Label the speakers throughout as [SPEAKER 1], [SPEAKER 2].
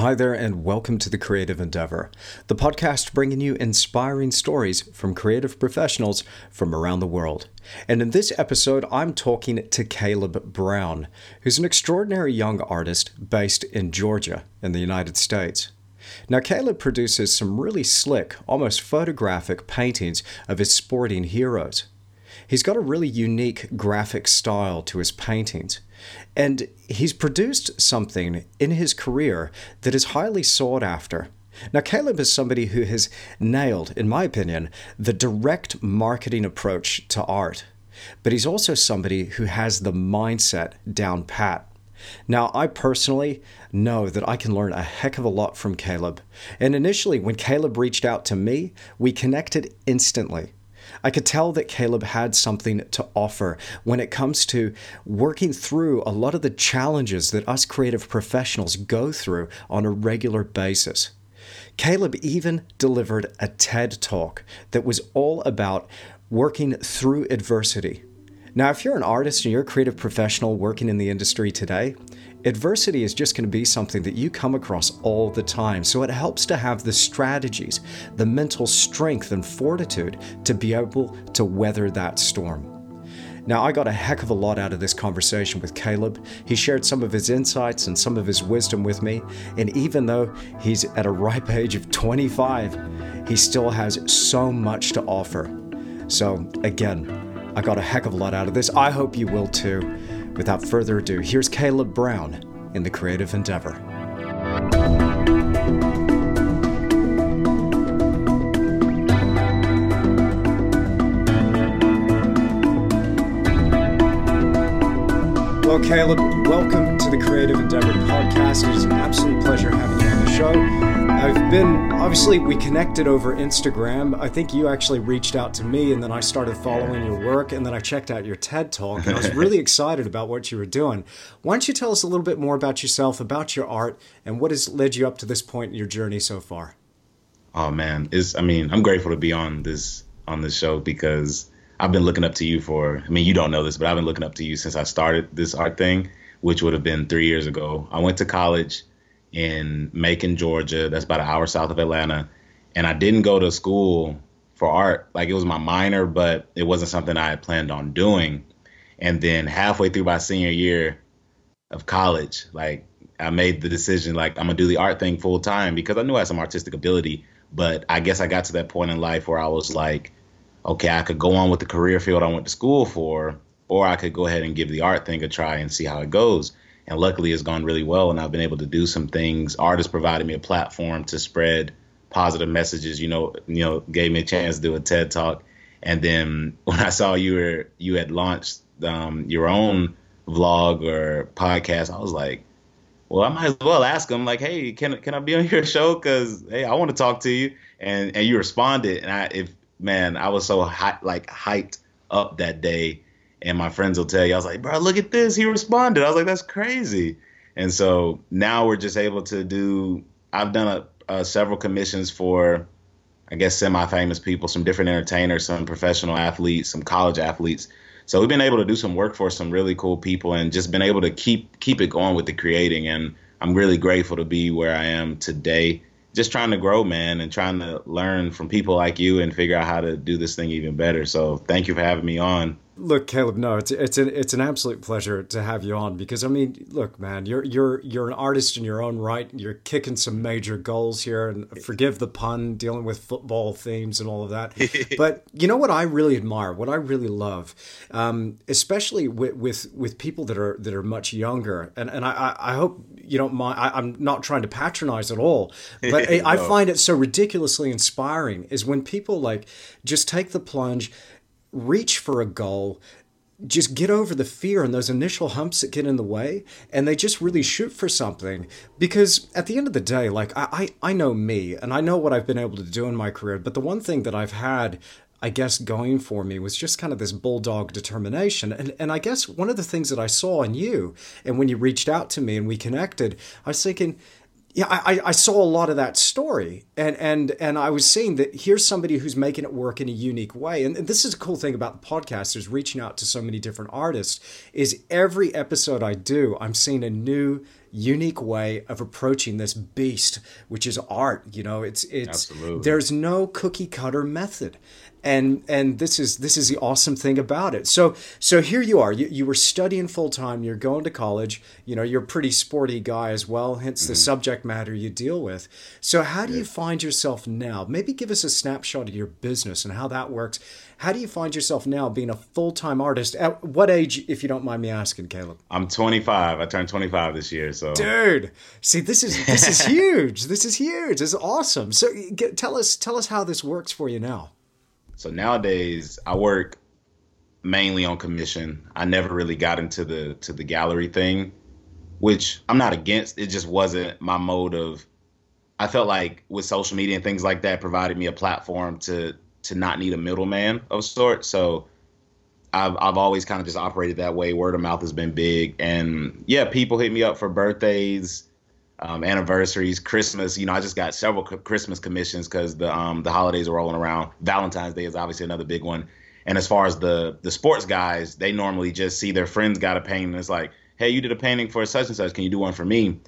[SPEAKER 1] Hi there, and welcome to The Creative Endeavor, the podcast bringing you inspiring stories from creative professionals from around the world. And in this episode, I'm talking to Caleb Brown, who's an extraordinary young artist based in Georgia in the United States. Now, Caleb produces some really slick, almost photographic paintings of his sporting heroes. He's got a really unique graphic style to his paintings. And he's produced something in his career that is highly sought after. Now, Caleb is somebody who has nailed, in my opinion, the direct marketing approach to art. But he's also somebody who has the mindset down pat. Now, I personally know that I can learn a heck of a lot from Caleb. And initially, when Caleb reached out to me, we connected instantly. I could tell that Caleb had something to offer when it comes to working through a lot of the challenges that us creative professionals go through on a regular basis. Caleb even delivered a TED talk that was all about working through adversity. Now, if you're an artist and you're a creative professional working in the industry today, Adversity is just going to be something that you come across all the time, so it helps to have the strategies, the mental strength and fortitude to be able to weather that storm. Now, I got a heck of a lot out of this conversation with Caleb. He shared some of his insights and some of his wisdom with me, and even though he's at a ripe age of 25, he still has so much to offer. So, again, I got a heck of a lot out of this. I hope you will too. Without further ado, here's Caleb Brown in The Creative Endeavor. Well, Caleb, welcome to the Creative Endeavor podcast. It is an absolute pleasure having you on the show. I've been obviously we connected over Instagram. I think you actually reached out to me, and then I started following your work, and then I checked out your TED talk, and I was really excited about what you were doing. Why don't you tell us a little bit more about yourself, about your art, and what has led you up to this point in your journey so far?
[SPEAKER 2] Oh man, is I mean I'm grateful to be on this on this show because I've been looking up to you for. I mean you don't know this, but I've been looking up to you since I started this art thing, which would have been three years ago. I went to college in Macon, Georgia. That's about an hour south of Atlanta. And I didn't go to school for art. Like it was my minor, but it wasn't something I had planned on doing. And then halfway through my senior year of college, like I made the decision like I'm gonna do the art thing full time because I knew I had some artistic ability. But I guess I got to that point in life where I was like, okay, I could go on with the career field I went to school for, or I could go ahead and give the art thing a try and see how it goes and luckily it's gone really well and i've been able to do some things. Artists provided me a platform to spread positive messages you know you know gave me a chance to do a ted talk. And then when i saw you were you had launched um, your own vlog or podcast i was like well i might as well ask them like hey can, can i be on your show? Because hey i want to talk to you. And and you responded. And i if man i was so high, like hyped up that day and my friends will tell you, I was like, bro, look at this. He responded. I was like, that's crazy. And so now we're just able to do. I've done a, a several commissions for, I guess, semi-famous people, some different entertainers, some professional athletes, some college athletes. So we've been able to do some work for some really cool people, and just been able to keep keep it going with the creating. And I'm really grateful to be where I am today. Just trying to grow, man, and trying to learn from people like you and figure out how to do this thing even better. So thank you for having me on.
[SPEAKER 1] Look, Caleb, no, it's it's an it's an absolute pleasure to have you on because I mean, look, man, you're you're you're an artist in your own right. You're kicking some major goals here, and forgive the pun, dealing with football themes and all of that. but you know what I really admire, what I really love, um, especially with, with with people that are that are much younger, and and I I hope you don't mind. I, am not trying to patronize at all, but no. I find it so ridiculously inspiring. Is when people like just take the plunge reach for a goal just get over the fear and those initial humps that get in the way and they just really shoot for something. Because at the end of the day like I, I, I know me and i know what i've been able to do in my career but the one thing that i've had i guess going for me was just kind of this bulldog determination. And, and i guess one of the things that i saw in you and when you reached out to me and we connected i was thinking yeah, I, I saw a lot of that story, and and and I was seeing that here's somebody who's making it work in a unique way, and, and this is a cool thing about the podcast is reaching out to so many different artists. Is every episode I do, I'm seeing a new unique way of approaching this beast, which is art. You know, it's it's
[SPEAKER 2] Absolutely.
[SPEAKER 1] there's no cookie cutter method and and this is this is the awesome thing about it. So so here you are. You, you were studying full time you're going to college. You know you're a pretty sporty guy as well hence the mm-hmm. subject matter you deal with. So how do you find yourself now? Maybe give us a snapshot of your business and how that works. How do you find yourself now being a full-time artist? At what age if you don't mind me asking caleb?
[SPEAKER 2] I'm 25. I turned 25 this year, so.
[SPEAKER 1] Dude see this is this is huge. This is huge. This is awesome. So get, tell us tell us how this works for you now
[SPEAKER 2] So nowadays I work mainly on commission. I never really got into the to the gallery thing, which I'm not against. It just wasn't my mode of I felt like with social media and things like that provided me a platform to to not need a middleman of sorts. So I've I've always kind of just operated that way. Word of mouth has been big, and yeah, people hit me up for birthdays, um, anniversaries, Christmas. You know, I just got several Christmas commissions because the um, the holidays are rolling around. Valentine's Day is obviously another big one. And as far as the the sports guys, they normally just see their friends got a painting. It's like, hey, you did a painting for such and such. Can you do one for me?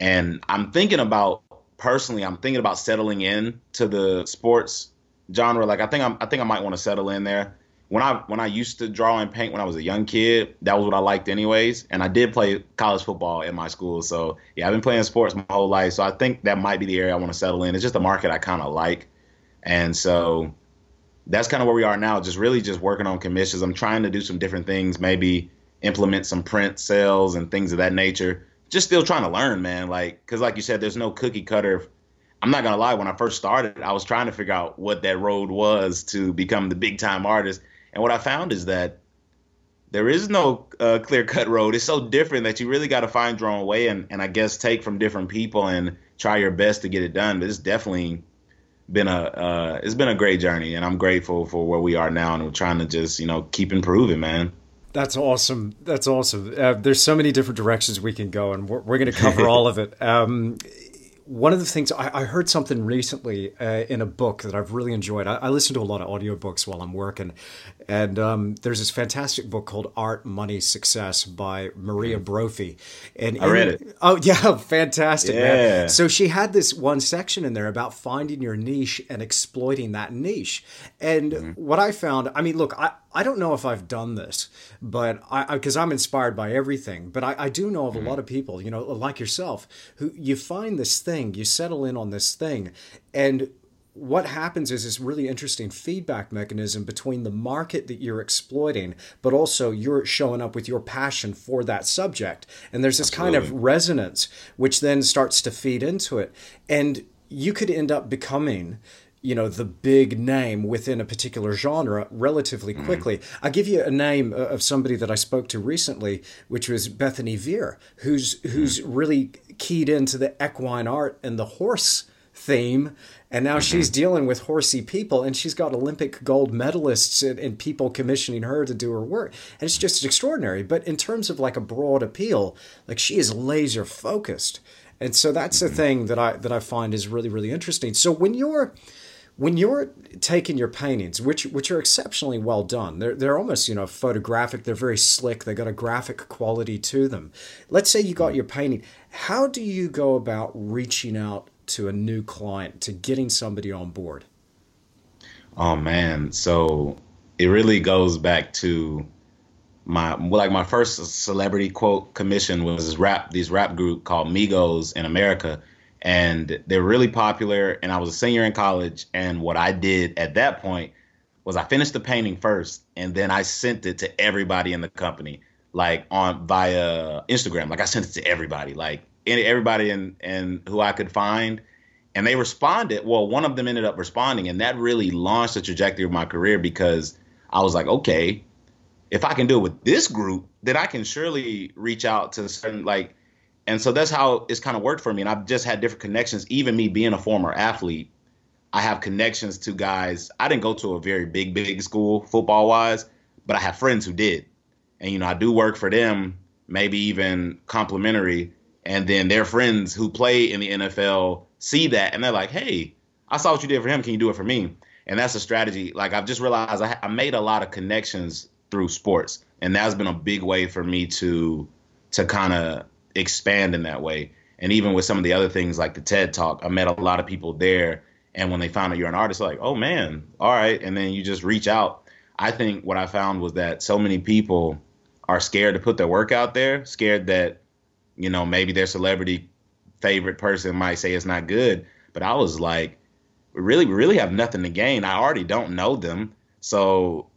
[SPEAKER 2] And I'm thinking about personally, I'm thinking about settling in to the sports genre. Like I think I'm I think I might want to settle in there. When I when I used to draw and paint when I was a young kid, that was what I liked anyways. And I did play college football in my school. So yeah, I've been playing sports my whole life. So I think that might be the area I want to settle in. It's just a market I kind of like. And so that's kind of where we are now. Just really just working on commissions. I'm trying to do some different things, maybe implement some print sales and things of that nature. Just still trying to learn, man. Like, cause like you said, there's no cookie cutter. I'm not gonna lie. When I first started, I was trying to figure out what that road was to become the big time artist. And what I found is that there is no uh, clear cut road. It's so different that you really got to find your own way and, and I guess take from different people and try your best to get it done. But it's definitely been a uh, it's been a great journey, and I'm grateful for where we are now, and we're trying to just you know keep improving, man.
[SPEAKER 1] That's awesome. That's awesome. Uh, there's so many different directions we can go, and we're, we're going to cover all of it. Um, one of the things I, I heard something recently uh, in a book that I've really enjoyed. I, I listen to a lot of audiobooks while I'm working, and um, there's this fantastic book called Art, Money, Success by Maria Brophy. And
[SPEAKER 2] I read
[SPEAKER 1] in- Oh yeah, fantastic,
[SPEAKER 2] Yeah.
[SPEAKER 1] man. So she had this one section in there about finding your niche and exploiting that niche. And what I found, I mean, look, I, I don't know if I've done this, but I because I'm inspired by everything. But I, I do know of a lot of people, you know, like yourself, who you find this thing, you settle in on this thing, and what happens is this really interesting feedback mechanism between the market that you're exploiting, but also you're showing up with your passion for that subject. And there's this kind of resonance, which then starts to feed into it. And you could end up becoming you know the big name within a particular genre relatively mm. quickly. I'll give you a name uh, of somebody that I spoke to recently, which was Bethany Veer, who's mm. who's really keyed into the equine art and the horse theme. And now mm-hmm. she's dealing with horsey people and she's got olympic gold medalists and, and people commissioning her to do her work. And it's just extraordinary. But in terms of like a broad appeal like she is laser focused. And so that's the mm-hmm. thing that i that i find is really really interesting. So when you're when you're taking your paintings, which which are exceptionally well done, they're they're almost you know photographic. They're very slick. They got a graphic quality to them. Let's say you got mm. your painting. How do you go about reaching out to a new client to getting somebody on board?
[SPEAKER 2] Oh man, so it really goes back to my like my first celebrity quote commission was this rap this rap group called Migos in America, and they're really popular. And I was a senior in college, and what I did at that point was I finished the painting first, and then I sent it to everybody in the company, like on via Instagram. Like I sent it to everybody, like everybody in and who I could find and they responded. Well, one of them ended up responding, and that really launched the trajectory of my career because I was like, okay, if I can do it with this group, then I can surely reach out to certain like, and so that's how it's kind of worked for me. And I've just had different connections. Even me being a former athlete, I have connections to guys. I didn't go to a very big, big school football wise, but I have friends who did, and you know, I do work for them, maybe even complimentary and then their friends who play in the NFL see that and they're like, "Hey, I saw what you did for him. Can you do it for me?" And that's a strategy. Like I've just realized I, I made a lot of connections through sports, and that's been a big way for me to to kind of expand in that way. And even with some of the other things like the TED Talk, I met a lot of people there. And when they found out you're an artist, like, oh man, all right. And then you just reach out. I think what I found was that so many people are scared to put their work out there, scared that, you know, maybe their celebrity favorite person might say it's not good. But I was like, we really, really have nothing to gain. I already don't know them. So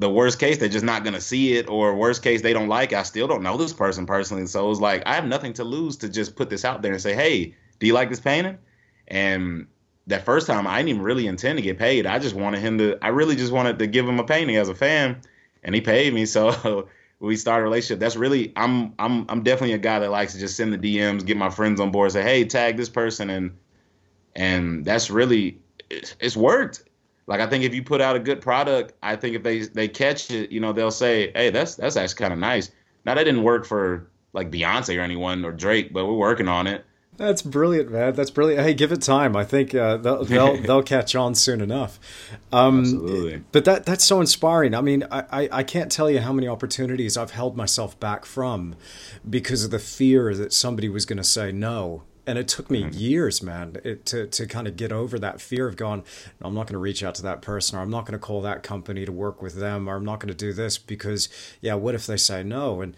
[SPEAKER 2] the worst case, they're just not gonna see it, or worst case, they don't like it. I still don't know this person personally. So it was like I have nothing to lose to just put this out there and say, Hey, do you like this painting? And that first time I didn't even really intend to get paid. I just wanted him to I really just wanted to give him a painting as a fan and he paid me. So we started a relationship. That's really I'm I'm I'm definitely a guy that likes to just send the DMs, get my friends on board, say, hey, tag this person, and and that's really it's, it's worked. Like I think if you put out a good product, I think if they they catch it, you know, they'll say, hey, that's that's actually kind of nice. Now that didn't work for like Beyonce or anyone or Drake, but we're working on it.
[SPEAKER 1] That's brilliant, man. That's brilliant. Hey, give it time. I think uh, they'll, they'll they'll catch on soon enough. Um, Absolutely. But that that's so inspiring. I mean, I, I, I can't tell you how many opportunities I've held myself back from because of the fear that somebody was going to say no. And it took me mm-hmm. years, man, it, to to kind of get over that fear of going. I'm not going to reach out to that person, or I'm not going to call that company to work with them, or I'm not going to do this because, yeah, what if they say no? And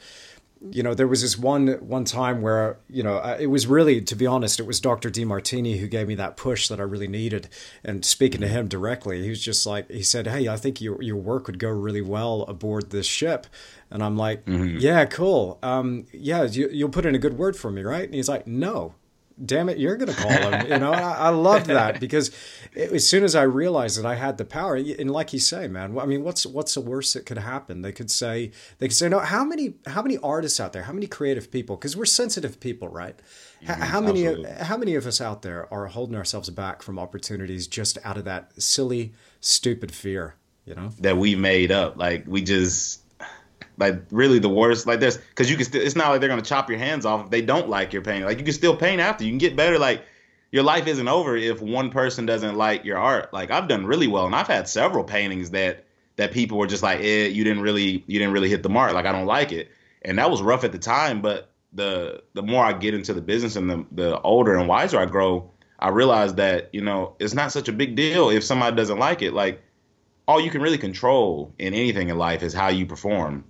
[SPEAKER 1] you know, there was this one one time where you know it was really, to be honest, it was Dr. Demartini who gave me that push that I really needed. And speaking to him directly, he was just like, he said, "Hey, I think your your work would go really well aboard this ship." And I'm like, mm-hmm. "Yeah, cool. Um, yeah, you, you'll put in a good word for me, right?" And he's like, "No." Damn it, you're going to call him. You know, I, I loved that because it, as soon as I realized that I had the power, and like you say, man, I mean, what's what's the worst that could happen? They could say they could say, no, how many how many artists out there, how many creative people? Because we're sensitive people, right? Mm-hmm, how many absolutely. how many of us out there are holding ourselves back from opportunities just out of that silly, stupid fear? You know
[SPEAKER 2] that we made up. Like we just like really the worst like this because you can still it's not like they're gonna chop your hands off if they don't like your painting like you can still paint after you can get better like your life isn't over if one person doesn't like your art like i've done really well and i've had several paintings that that people were just like eh, you didn't really you didn't really hit the mark. Like i don't like it. And that was rough at the time but the the more i get into the business and the the older and wiser i grow i realize that you know it's not such a big deal if somebody doesn't like it. Like all you can really control in anything in life is how you perform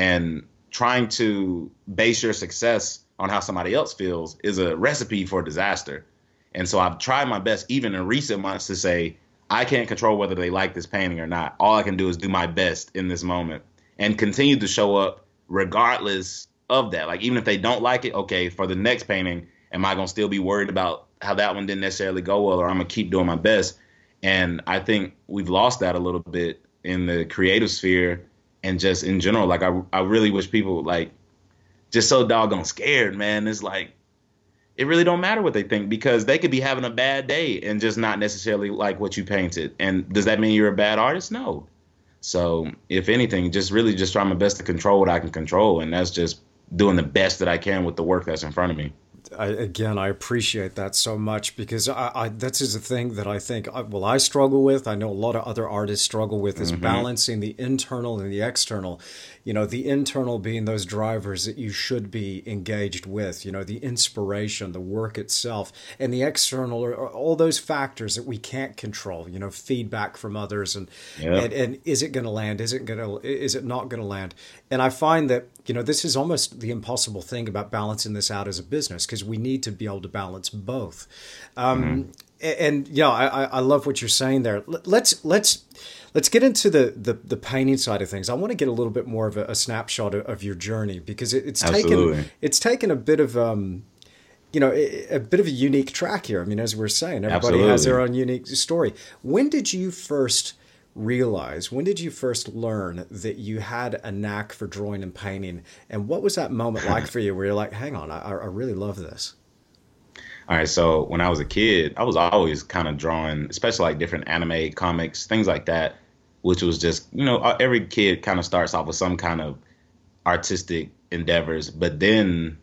[SPEAKER 2] and trying to base your success on how somebody else feels is a recipe for disaster. And so I've tried my best, even in recent months, to say, I can't control whether they like this painting or not. All I can do is do my best in this moment and continue to show up regardless of that. Like, even if they don't like it, okay, for the next painting, am I going to still be worried about how that one didn't necessarily go well, or I'm going to keep doing my best? And I think we've lost that a little bit in the creative sphere and just in general, like I I really wish people like just so doggone scared, man. It's like it really don't matter what they think because they could be having a bad day and just not necessarily like what you painted. And does that mean you're a bad artist? No. So if anything, just really just try my best to control what I can control, and that's just doing the best that I can with the work that's in front of me.
[SPEAKER 1] I, again, I appreciate that so much because I, I that's is a thing that I think well I struggle with. I know a lot of other artists struggle with is mm-hmm. balancing the internal and the external you know the internal being those drivers that you should be engaged with you know the inspiration the work itself and the external are all those factors that we can't control you know feedback from others and yeah. and, and is it going to land is it going to is it not going to land and i find that you know this is almost the impossible thing about balancing this out as a business because we need to be able to balance both um, mm-hmm. and, yeah I, I love what you're saying there let's let's let's get into the, the, the painting side of things. I want to get a little bit more of a, a snapshot of, of, your journey because it, it's Absolutely. taken it's taken a bit of um, you know a, a, bit of a unique track here. I mean, as we're saying, everybody Absolutely. has their own unique story. When did you first realize? When did you first learn that you had a knack for drawing and painting? And what was that moment like for you, where you're like, "Hang on, I, I really love this."
[SPEAKER 2] All right, so when I was a kid, I was always kind of drawing, especially like different anime, comics, things like that, which was just, you know, uh, every kid kind of starts off with some kind of artistic endeavors, but then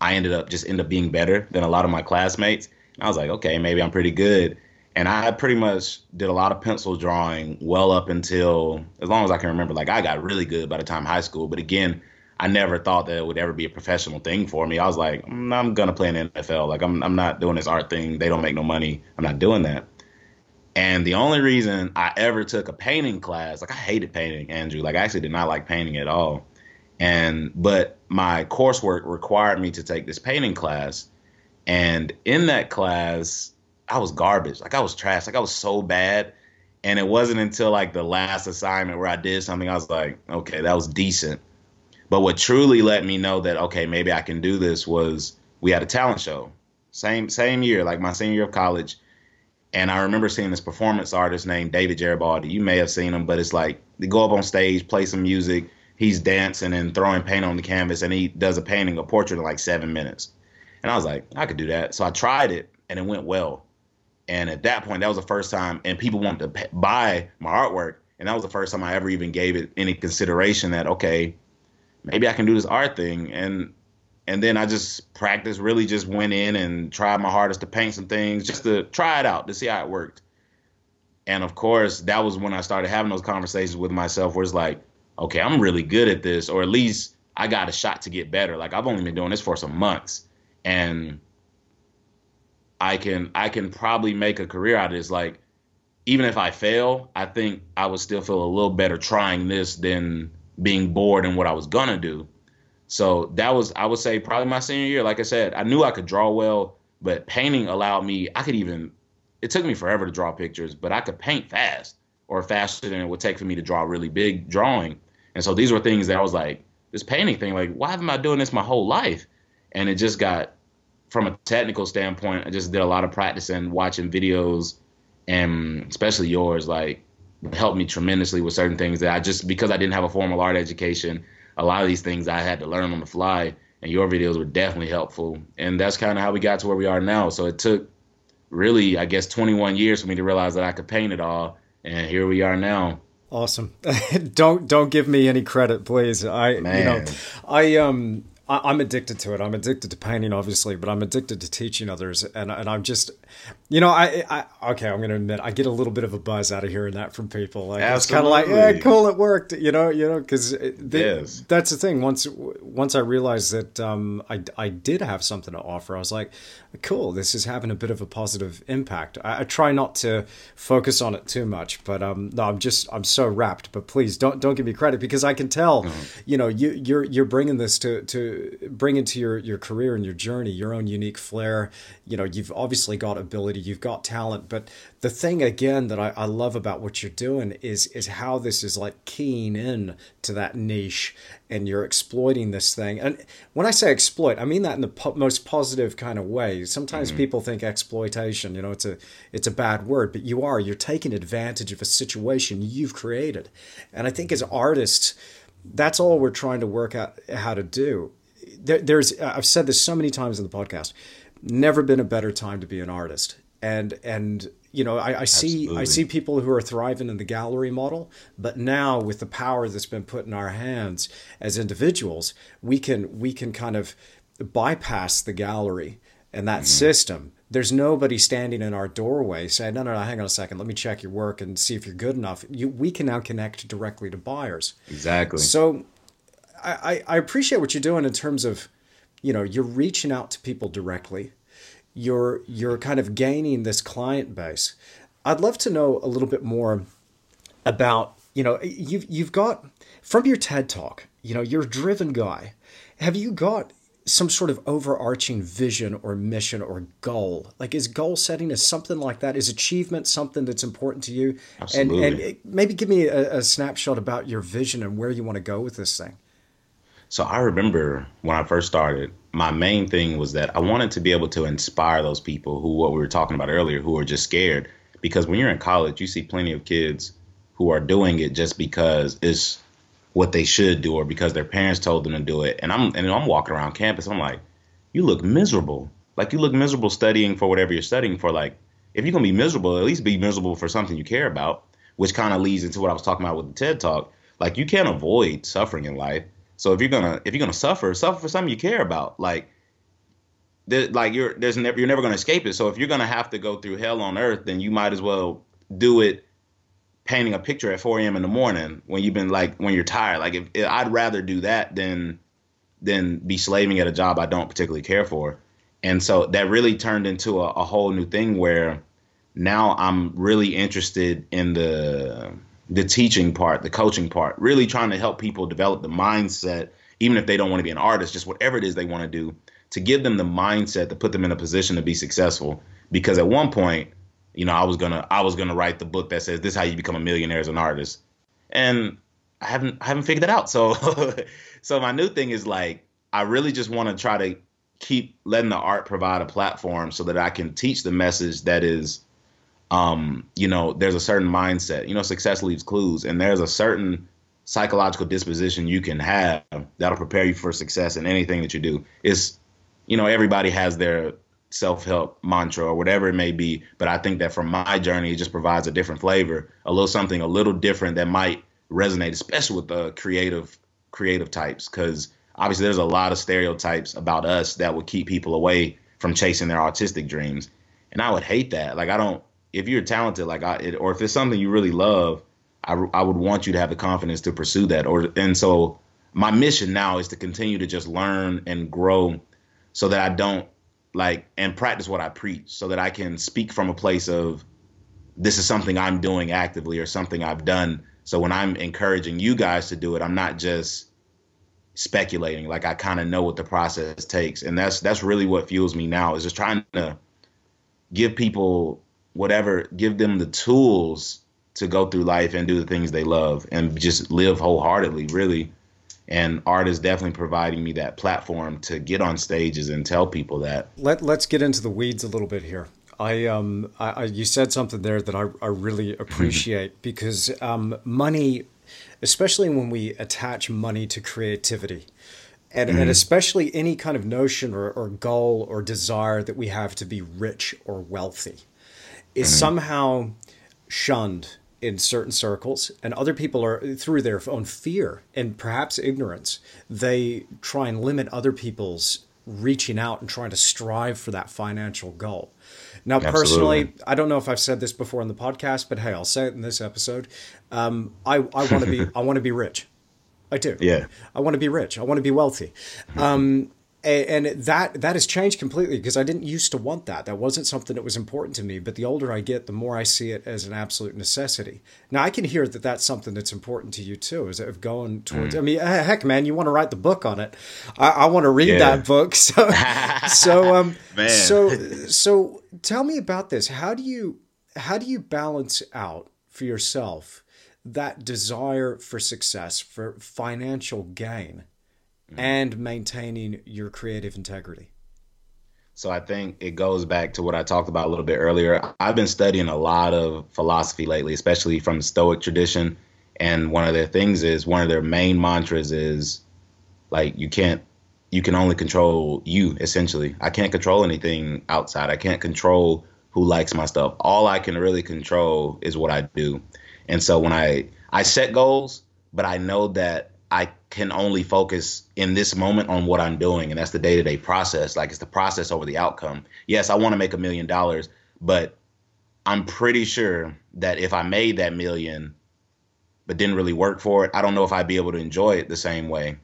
[SPEAKER 2] I ended up just end up being better than a lot of my classmates. And I was like, okay, maybe I'm pretty good. And I pretty much did a lot of pencil drawing well up until as long as I can remember. Like I got really good by the time high school, but again, I never thought that it would ever be a professional thing for me. I was like, mm, I'm gonna play in the NFL. Like I'm I'm not doing this art thing. They don't make no money. I'm not doing that. And the only reason I ever took a painting class, like I hated painting, Andrew. Like I actually did not like painting at all. And but my coursework required me to take this painting class. And in that class, I was garbage. Like I was trash. Like I was so bad. And it wasn't until like the last assignment where I did something, I was like, okay, that was decent. But what truly let me know that okay, maybe I can do this was we had a talent show. Same same year, like my senior year of college. And I remember seeing this performance artist named David Garibaldi. You may have seen him, but it's like they go up on stage, play some music, he's dancing and throwing paint on the canvas, and he does a painting, a portrait in like seven minutes. And I was like, I could do that. So I tried it, and it went well. And at that point, that was the first time, and people wanted to buy my artwork. And that was the first time I ever even gave it any consideration that, okay, maybe I can do this art thing. And and then I just practiced, really just went in and tried my hardest to paint some things just to try it out to see how it worked. And of course, that was when I started having those conversations with myself where it's like, okay, I'm really good at this, or at least I got a shot to get better. Like I've only been doing this for some months. And I can I can probably make a career out of this. Like even if I fail, I think I would still feel a little better trying this than being bored in what I was gonna do. So that was I would say probably my senior year. Like I said, I knew I could draw well, but painting allowed me. I could even. It took me forever to draw pictures, but I could paint fast or faster than it would take for me to draw a really big drawing. And so these were things that I was like, this painting thing, like, why am I doing this my whole life? And it just got, from a technical standpoint, I just did a lot of practicing, watching videos, and especially yours, like, helped me tremendously with certain things that I just, because I didn't have a formal art education, a lot of these things I had to learn on the fly. And your videos were definitely helpful. And that's kind of how we got to where we are now. So it took really, I guess, 21 years for me to realize that I could paint it all. And here we are now.
[SPEAKER 1] Awesome. don't don't give me any credit, please. I Man. you know, I um I, am addicted to it. I'm addicted to painting, obviously, but I'm addicted to teaching others, and and I'm just, you know, I, I okay, I'm going to admit I get a little bit of a buzz out of hearing that from people. Like Absolutely. it's kind of like, yeah, cool, it worked, you know, you know, because yes. that's the thing. Once once I realized that um, I I did have something to offer, I was like, cool, this is having a bit of a positive impact. I, I try not to focus on it too much, but um, no, I'm just I'm so rapt. But please don't don't give me credit because I can tell, mm-hmm. you know, you you're you're bringing this to to bring into your your career and your journey your own unique flair you know you've obviously got ability you've got talent. But the thing again that I, I love about what you're doing is is how this is like keying in to that niche and you're exploiting this thing. And when i say exploit i mean that in the po- most positive kind of way. Sometimes mm-hmm. people think exploitation you know it's a it's a bad word but you are. You're taking advantage of a situation you've created. And i think as artists that's all we're trying to work out how to do. There, there's I've said this so many times in the podcast. Never been a better time to be an artist, and and you know I, I see Absolutely. I see people who are thriving in the gallery model, but now with the power that's been put in our hands as individuals, we can we can kind of bypass the gallery and that mm-hmm. system there's nobody standing in our doorway saying, no, no, no, hang on a second, let me check your work and see if you're good enough. You, we can now connect directly to buyers.
[SPEAKER 2] Exactly.
[SPEAKER 1] So I, I appreciate what you're doing in terms of, you know, you're reaching out to people directly. You're you're kind of gaining this client base. I'd love to know a little bit more about, you know, you've you've got from your TED talk, you know, you're a driven guy. Have you got some sort of overarching vision or mission or goal? Like, is goal setting is something like that? Is achievement something that's important to you? Absolutely. And, and maybe give me a, a snapshot about your vision and where you want to go with this thing.
[SPEAKER 2] So I remember when I first started, my main thing was that I wanted to be able to inspire those people who, what we were talking about earlier, who are just scared. Because when you're in college, you see plenty of kids who are doing it just because it's what they should do or because their parents told them to do it. And I'm and I'm walking around campus, I'm like, you look miserable. Like you look miserable studying for whatever you're studying for. Like if you're gonna be miserable, at least be miserable for something you care about, which kind of leads into what I was talking about with the TED Talk. Like you can't avoid suffering in life so if you're gonna if you're gonna suffer, suffer for something you care about. Like like you're there's never you're never gonna escape it. So if you're gonna have to go through hell on earth, then you might as well do it painting a picture at 4 a.m. in the morning when you've been like when you're tired. Like if, if I'd rather do that than than be slaving at a job I don't particularly care for. And so that really turned into a, a whole new thing where now I'm really interested in the the teaching part, the coaching part, really trying to help people develop the mindset, even if they don't want to be an artist, just whatever it is they want to do, to give them the mindset to put them in a position to be successful. Because at one point, you know, I was gonna I was gonna write the book that says this is how you become a millionaire as an artist, and I haven't I haven't figured that out. So so my new thing is like I really just want to try to keep letting the art provide a platform so that I can teach the message that is um, you know, there's a certain mindset. You know, success leaves clues, and there's a certain psychological disposition you can have that'll prepare you for success in anything that you do. It's, you know, everybody has their self help mantra or whatever it may be, but I think that from my journey, it just provides a different flavor, a little something a little different that might resonate, especially with the creative creative types, because obviously there's a lot of stereotypes about us that would keep people away from chasing their artistic dreams, and I would hate that. Like I don't if you're talented, like I, it, or if it's something you really love, I, I would want you to have the confidence to pursue that. Or and so my mission now is to continue to just learn and grow, so that I don't like and practice what I preach, so that I can speak from a place of this is something I'm doing actively or something I've done. So when I'm encouraging you guys to do it, I'm not just speculating. Like I kind of know what the process takes, and that's that's really what fuels me now is just trying to give people whatever, give them the tools to go through life and do the things they love and just live wholeheartedly, really. And art is definitely providing me that platform to get on stages and tell people that.
[SPEAKER 1] Let Let's get into the weeds a little bit here. I um I, I you said something there that I I really appreciate because um money, especially when we attach money to creativity. And, mm-hmm. and especially any kind of notion or, or goal or desire that we have to be rich or wealthy is mm-hmm. somehow shunned in certain circles and other people are through their own fear and perhaps ignorance they try and limit other people's reaching out and trying to strive for that financial goal. Now Absolutely. personally i don't know if i've said this before in the podcast but hey i'll say it in this episode. Um, i, I want to be i want to be rich. I do.
[SPEAKER 2] Yeah.
[SPEAKER 1] I want to be rich. I want to be wealthy. Um, and that that has changed completely because I didn't used to want that. That wasn't something that was important to me. But the older I get, the more I see it as an absolute necessity. Now I can hear that that's something that's important to you too. Is of going towards? Mm. I mean, heck, man, you want to write the book on it. I, I want to read yeah. that book. So, so, um, so, so, tell me about this. How do you how do you balance out for yourself that desire for success, for financial gain? Mm-hmm. and maintaining your creative integrity?
[SPEAKER 2] So I think it goes back to what I talked about a little bit earlier. I've been studying a lot of philosophy lately, especially from the Stoic tradition. And one of their things is one of their main mantras is like you can't you can only control you essentially. I can't control anything outside. I can't control who likes my stuff. All I can really control is what I do. And so when I I set goals, but I know that I can only focus in this moment on what I'm doing, and that's the day to day process. Like it's the process over the outcome. Yes, I want to make a million dollars, but I'm pretty sure that if I made that million, but didn't really work for it, I don't know if I'd be able to enjoy it the same way.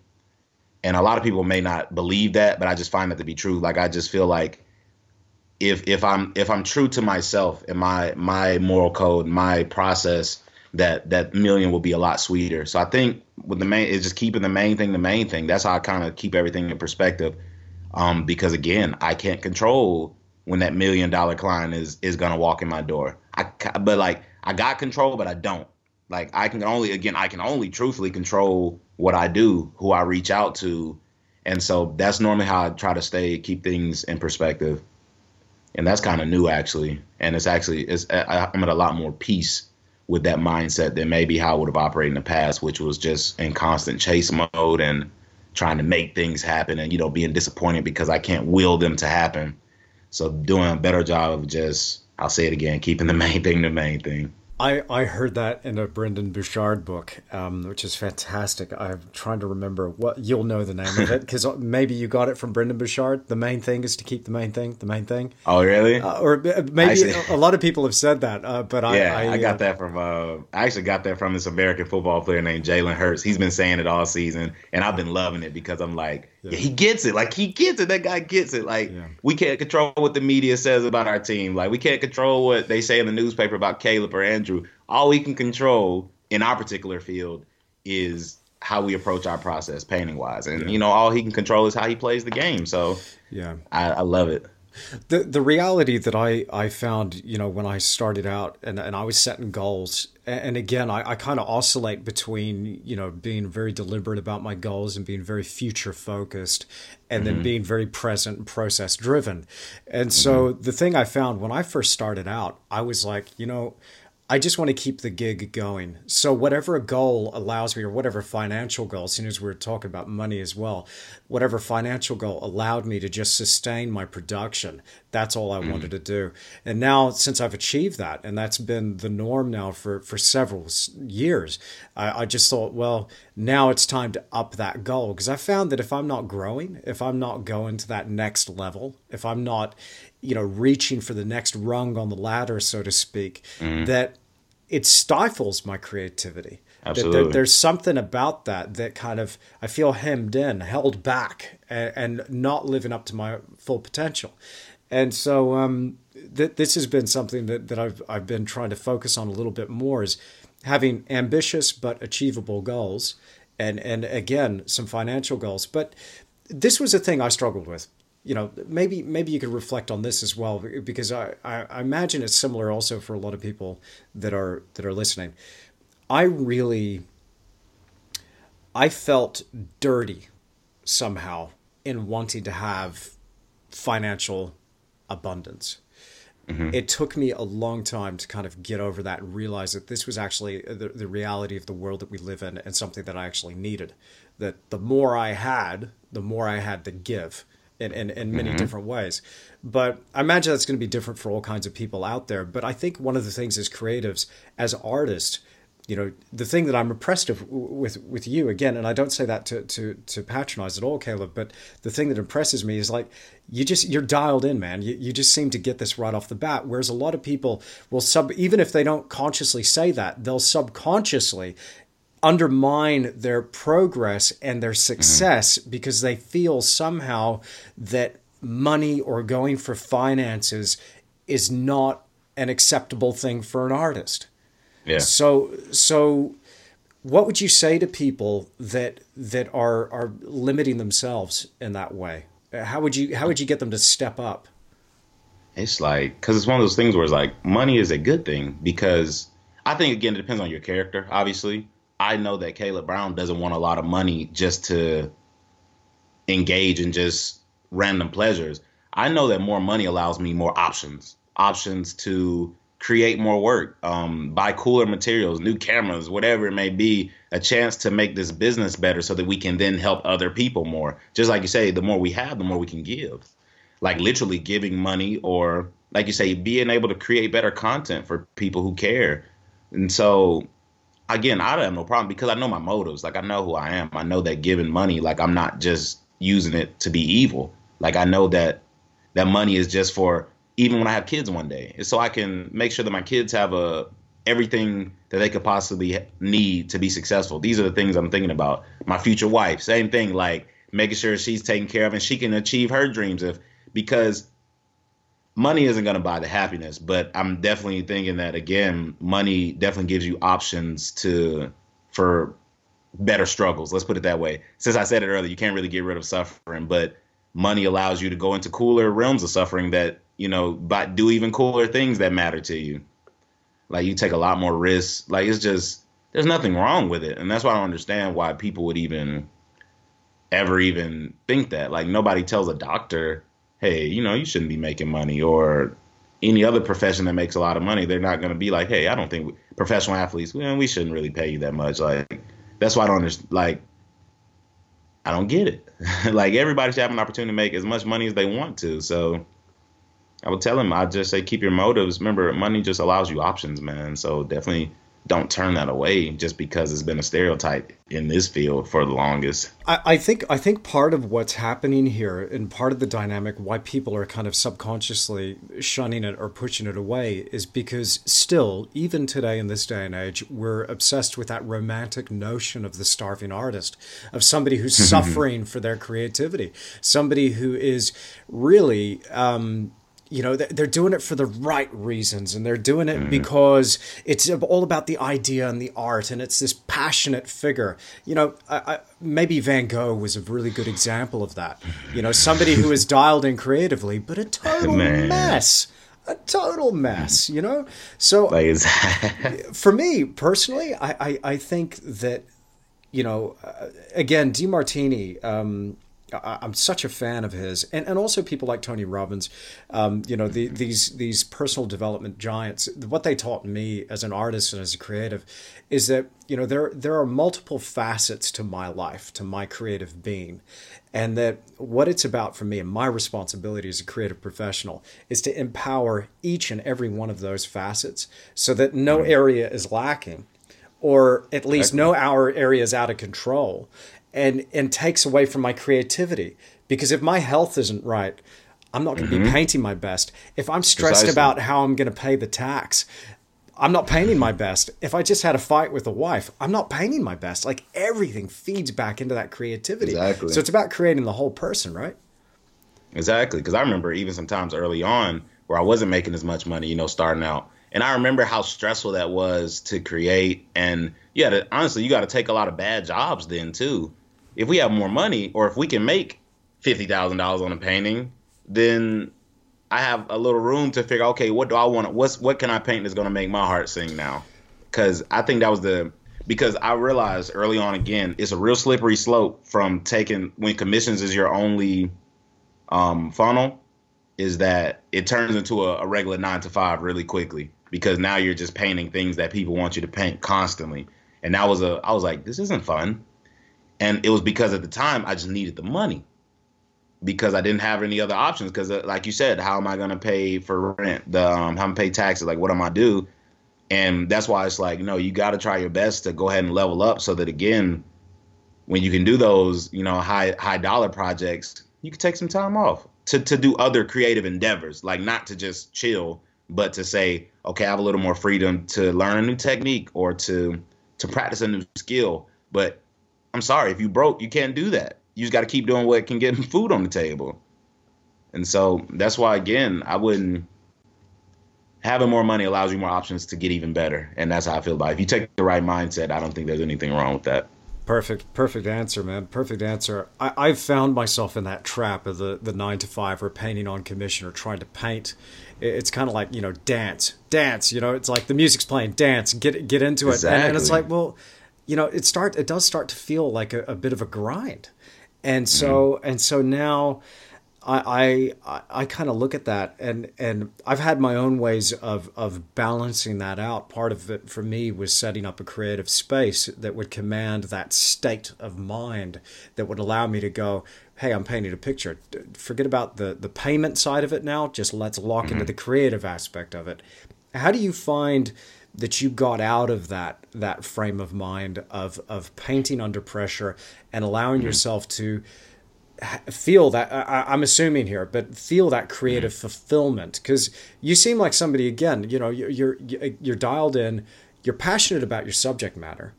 [SPEAKER 2] And a lot of people may not believe that, but I just find that to be true. Like I just feel like if if I'm if I'm true to myself and my my moral code, my process, that that million will be a lot sweeter. So I think with the main is just keeping the main thing the main thing. That's how I kind of keep everything in perspective. Um, because again, I can't control when that million dollar client is is gonna walk in my door. I but like I got control, but I don't. Like I can only again I can only truthfully control what I do, who I reach out to, and so that's normally how I try to stay keep things in perspective. And that's kind of new actually, and it's actually it's I'm at a lot more peace with that mindset than maybe how I would have operated in the past, which was just in constant chase mode and trying to make things happen and, you know, being disappointed because I can't will them to happen. So doing a better job of just, I'll say it again, keeping the main thing the main thing.
[SPEAKER 1] I, I heard that in a Brendon Burchard book, um, which is fantastic. I'm trying to remember what you'll know the name of it because maybe you got it from Brendon Burchard. The main thing is to keep the main thing, the main thing.
[SPEAKER 2] Oh, really?
[SPEAKER 1] Uh, or uh, maybe a lot of people have said that, uh, but
[SPEAKER 2] yeah, I, I, I got uh, that from. Uh, I actually got that from this American football player named Jalen Hurts. He's been saying it all season, and I've been loving it because I'm like, Yeah. he gets it. Like he gets it. That guy gets it. Like yeah. we can't control what the media says about our team. Like we can't control what they say in the newspaper about Caleb or Andrew. All we can control in our particular field is how we approach our process painting wise. And yeah. you know, all he can control is how he plays the game. So
[SPEAKER 1] yeah,
[SPEAKER 2] I, I love it.
[SPEAKER 1] The the reality that I, I found, you know, when I started out and, and I was setting goals, and again, I, I kind of oscillate between, you know, being very deliberate about my goals and being very future focused and mm-hmm. then being very present and process driven. And so mm-hmm. the thing I found when I first started out, I was like, you know, I just want to keep the gig going. So whatever goal allows me, or whatever financial goal, as soon as we are talking about money as well, whatever financial goal allowed me to just sustain my production. That's all I mm. wanted to do. And now, since I've achieved that, and that's been the norm now for for several years, I, I just thought, well, now it's time to up that goal because I found that if I'm not growing, if I'm not going to that next level, if I'm not you know reaching for the next rung on the ladder so to speak mm-hmm. that it stifles my creativity
[SPEAKER 2] Absolutely.
[SPEAKER 1] There, there's something about that that kind of I feel hemmed in, held back, and, and not living up to my full potential. And so um, th- this has been something that, that I've I've been trying to focus on a little bit more is having ambitious but achievable goals, and and again some financial goals. But this was a thing I struggled with you know, maybe maybe you could reflect on this as well because I, I, imagine it's similar also for a lot of people that are that are listening. I really I felt dirty somehow in wanting to have financial abundance. Mm-hmm. It took me a long time to kind of get over that and realize that this was actually the, the reality of the world that we live in and something that I actually needed. That the more I had, the more I had to give in, in, in many mm-hmm. different ways. But I imagine that's going to be different for all kinds of people out there. But I think one of the things as creatives, as artists, you know, the thing that I'm impressed of, with with you again, and I don't say that to, to to patronize at all, Caleb, but the thing that impresses me is like you just you're dialed in, man. You you just seem to get this right off the bat. Whereas a lot of people will sub even if they don't consciously say that, they'll subconsciously undermine their progress and their success mm-hmm. because they feel somehow that money or going for finances is not an acceptable thing for an artist.
[SPEAKER 2] Yeah.
[SPEAKER 1] So so what would you say to people that that are are limiting themselves in that way? How would you how would you get them to step up?
[SPEAKER 2] It's like cuz it's one of those things where it's like money is a good thing because I think again it depends on your character obviously I know that Caleb Brown doesn't want a lot of money just to engage in just random pleasures. I know that more money allows me more options, options to create more work, um, buy cooler materials, new cameras, whatever it may be, a chance to make this business better so that we can then help other people more. Just like you say, the more we have, the more we can give. Like literally giving money or like you say, being able to create better content for people who care. And so again, I don't have no problem because I know my motives. Like I know who I am. I know that giving money, like I'm not just using it to be evil. Like I know that that money is just for even when I have kids one day, It's so I can make sure that my kids have a everything that they could possibly need to be successful. These are the things I'm thinking about. My future wife, same thing. Like making sure she's taken care of and she can achieve her dreams. If because money isn't going to buy the happiness, but I'm definitely thinking that again, money definitely gives you options to for better struggles. Let's put it that way. Since I said it earlier, you can't really get rid of suffering, but money allows you to go into cooler realms of suffering that you know, but do even cooler things that matter to you. Like you take a lot more risks. Like it's just there's nothing wrong with it, and that's why I don't understand why people would even ever even think that. Like nobody tells a doctor hey, you know, you shouldn't be making money or any other profession that makes a lot of money, they're not going to be like, hey, I don't think we, professional athletes, well, we shouldn't really pay you that much. Like, that's why I don't understand. Like, I don't get it. like, everybody should have an opportunity to make as much money as they want to. So, I would tell them, I just say, keep your motives. Remember, money just allows you options, man. So, definitely don't turn that away just because it's been a stereotype in this field for the longest.
[SPEAKER 1] I, I, think I think part of what's happening here and part of the dynamic why people are kind of subconsciously shunning it or pushing it away is because still, even today in this day and age, we're obsessed with that romantic notion of the starving artist, of somebody who's suffering for their creativity, somebody who is really um, you know they're doing it for the right reasons and they're doing it mm. because it's all about the idea and the art and it's this passionate figure you know I, I, maybe van gogh was a really good example of that you know somebody who is dialed in creatively but a total Man. mess a total mess you know so for me personally I, I, I think that you know uh, again demartini um, I, am such a fan of his, and, and also people like Tony Robbins. Um, you know, the, these these personal development giants. What they taught me as an artist and as a creative is that you know there there are multiple facets to my life, to my creative being, and that what it's about for me and my responsibility as a creative professional is to empower each and every one of those facets, so that no area is lacking or at least no our area is out of control and and takes away from my creativity. Because if my health isn't right i'm not going to mm-hmm. be painting my best. If i'm stressed Precisely. about how i'm going to pay the tax i'm not painting my best. If i just had a fight with a wife i'm not painting my best. Like everything feeds back into that creativity. Exactly. so it's about creating the whole person right?
[SPEAKER 2] Exactly. Because i remember even sometimes early on where i wasn't making as much money you know starting out. And i remember how stressful that was to create. And yeah honestly you got to take a lot of bad jobs then too if we have more money or if we can make fifty thousand dollars on a painting, then I have a little room to figure. Okay, what do I want? What's what can I paint that's going to make my heart sing now? Because I think that was the because I realized early on again it's a real slippery slope from taking when commissions is your only um, funnel is that it turns into a, a regular nine to five really quickly because now you're just painting things that people want you to paint constantly and that was a I was like this isn't fun and it was because at the time I just needed the money because I didn't have any other options. Because, uh, like you said, how am I going to pay for rent? The um, how am I pay taxes? Like, what am I do? And that's why it's like, no, you got to try your best to go ahead and level up so that again, when you can do those, you know, high high dollar projects, you can take some time off to to do other creative endeavors, like not to just chill, but to say, okay, I have a little more freedom to learn a new technique or to to practice a new skill. But I'm sorry, if you broke, you can't do that. You just got to keep doing what can get food on the table. And so that's why, again, I wouldn't. Having more money allows you more options to get even better, and that's how I feel about it. If you take the right mindset, I don't think there's anything wrong with that.
[SPEAKER 1] Perfect, perfect answer, man. Perfect answer. I, have found myself in that trap of the, the nine to five or painting on commission or trying to paint. It's kind of like you know dance, dance. You know, it's like the music's playing, dance, get get into it, exactly. and, and it's like, well, you know, it start it does start to feel like a, a bit of a grind, and so mm-hmm. and so now. I I, I kind of look at that and and I've had my own ways of of balancing that out. Part of it for me was setting up a creative space that would command that state of mind that would allow me to go, hey, I'm painting a picture. Forget about the the payment side of it now. Just let's lock mm-hmm. into the creative aspect of it. How do you find that you got out of that that frame of mind of of painting under pressure and allowing mm-hmm. yourself to feel that I, am assuming here, but feel that creative mm-hmm. fulfillment because you seem like somebody again. You know, you're, you're you're dialed in. You're passionate about your subject matter,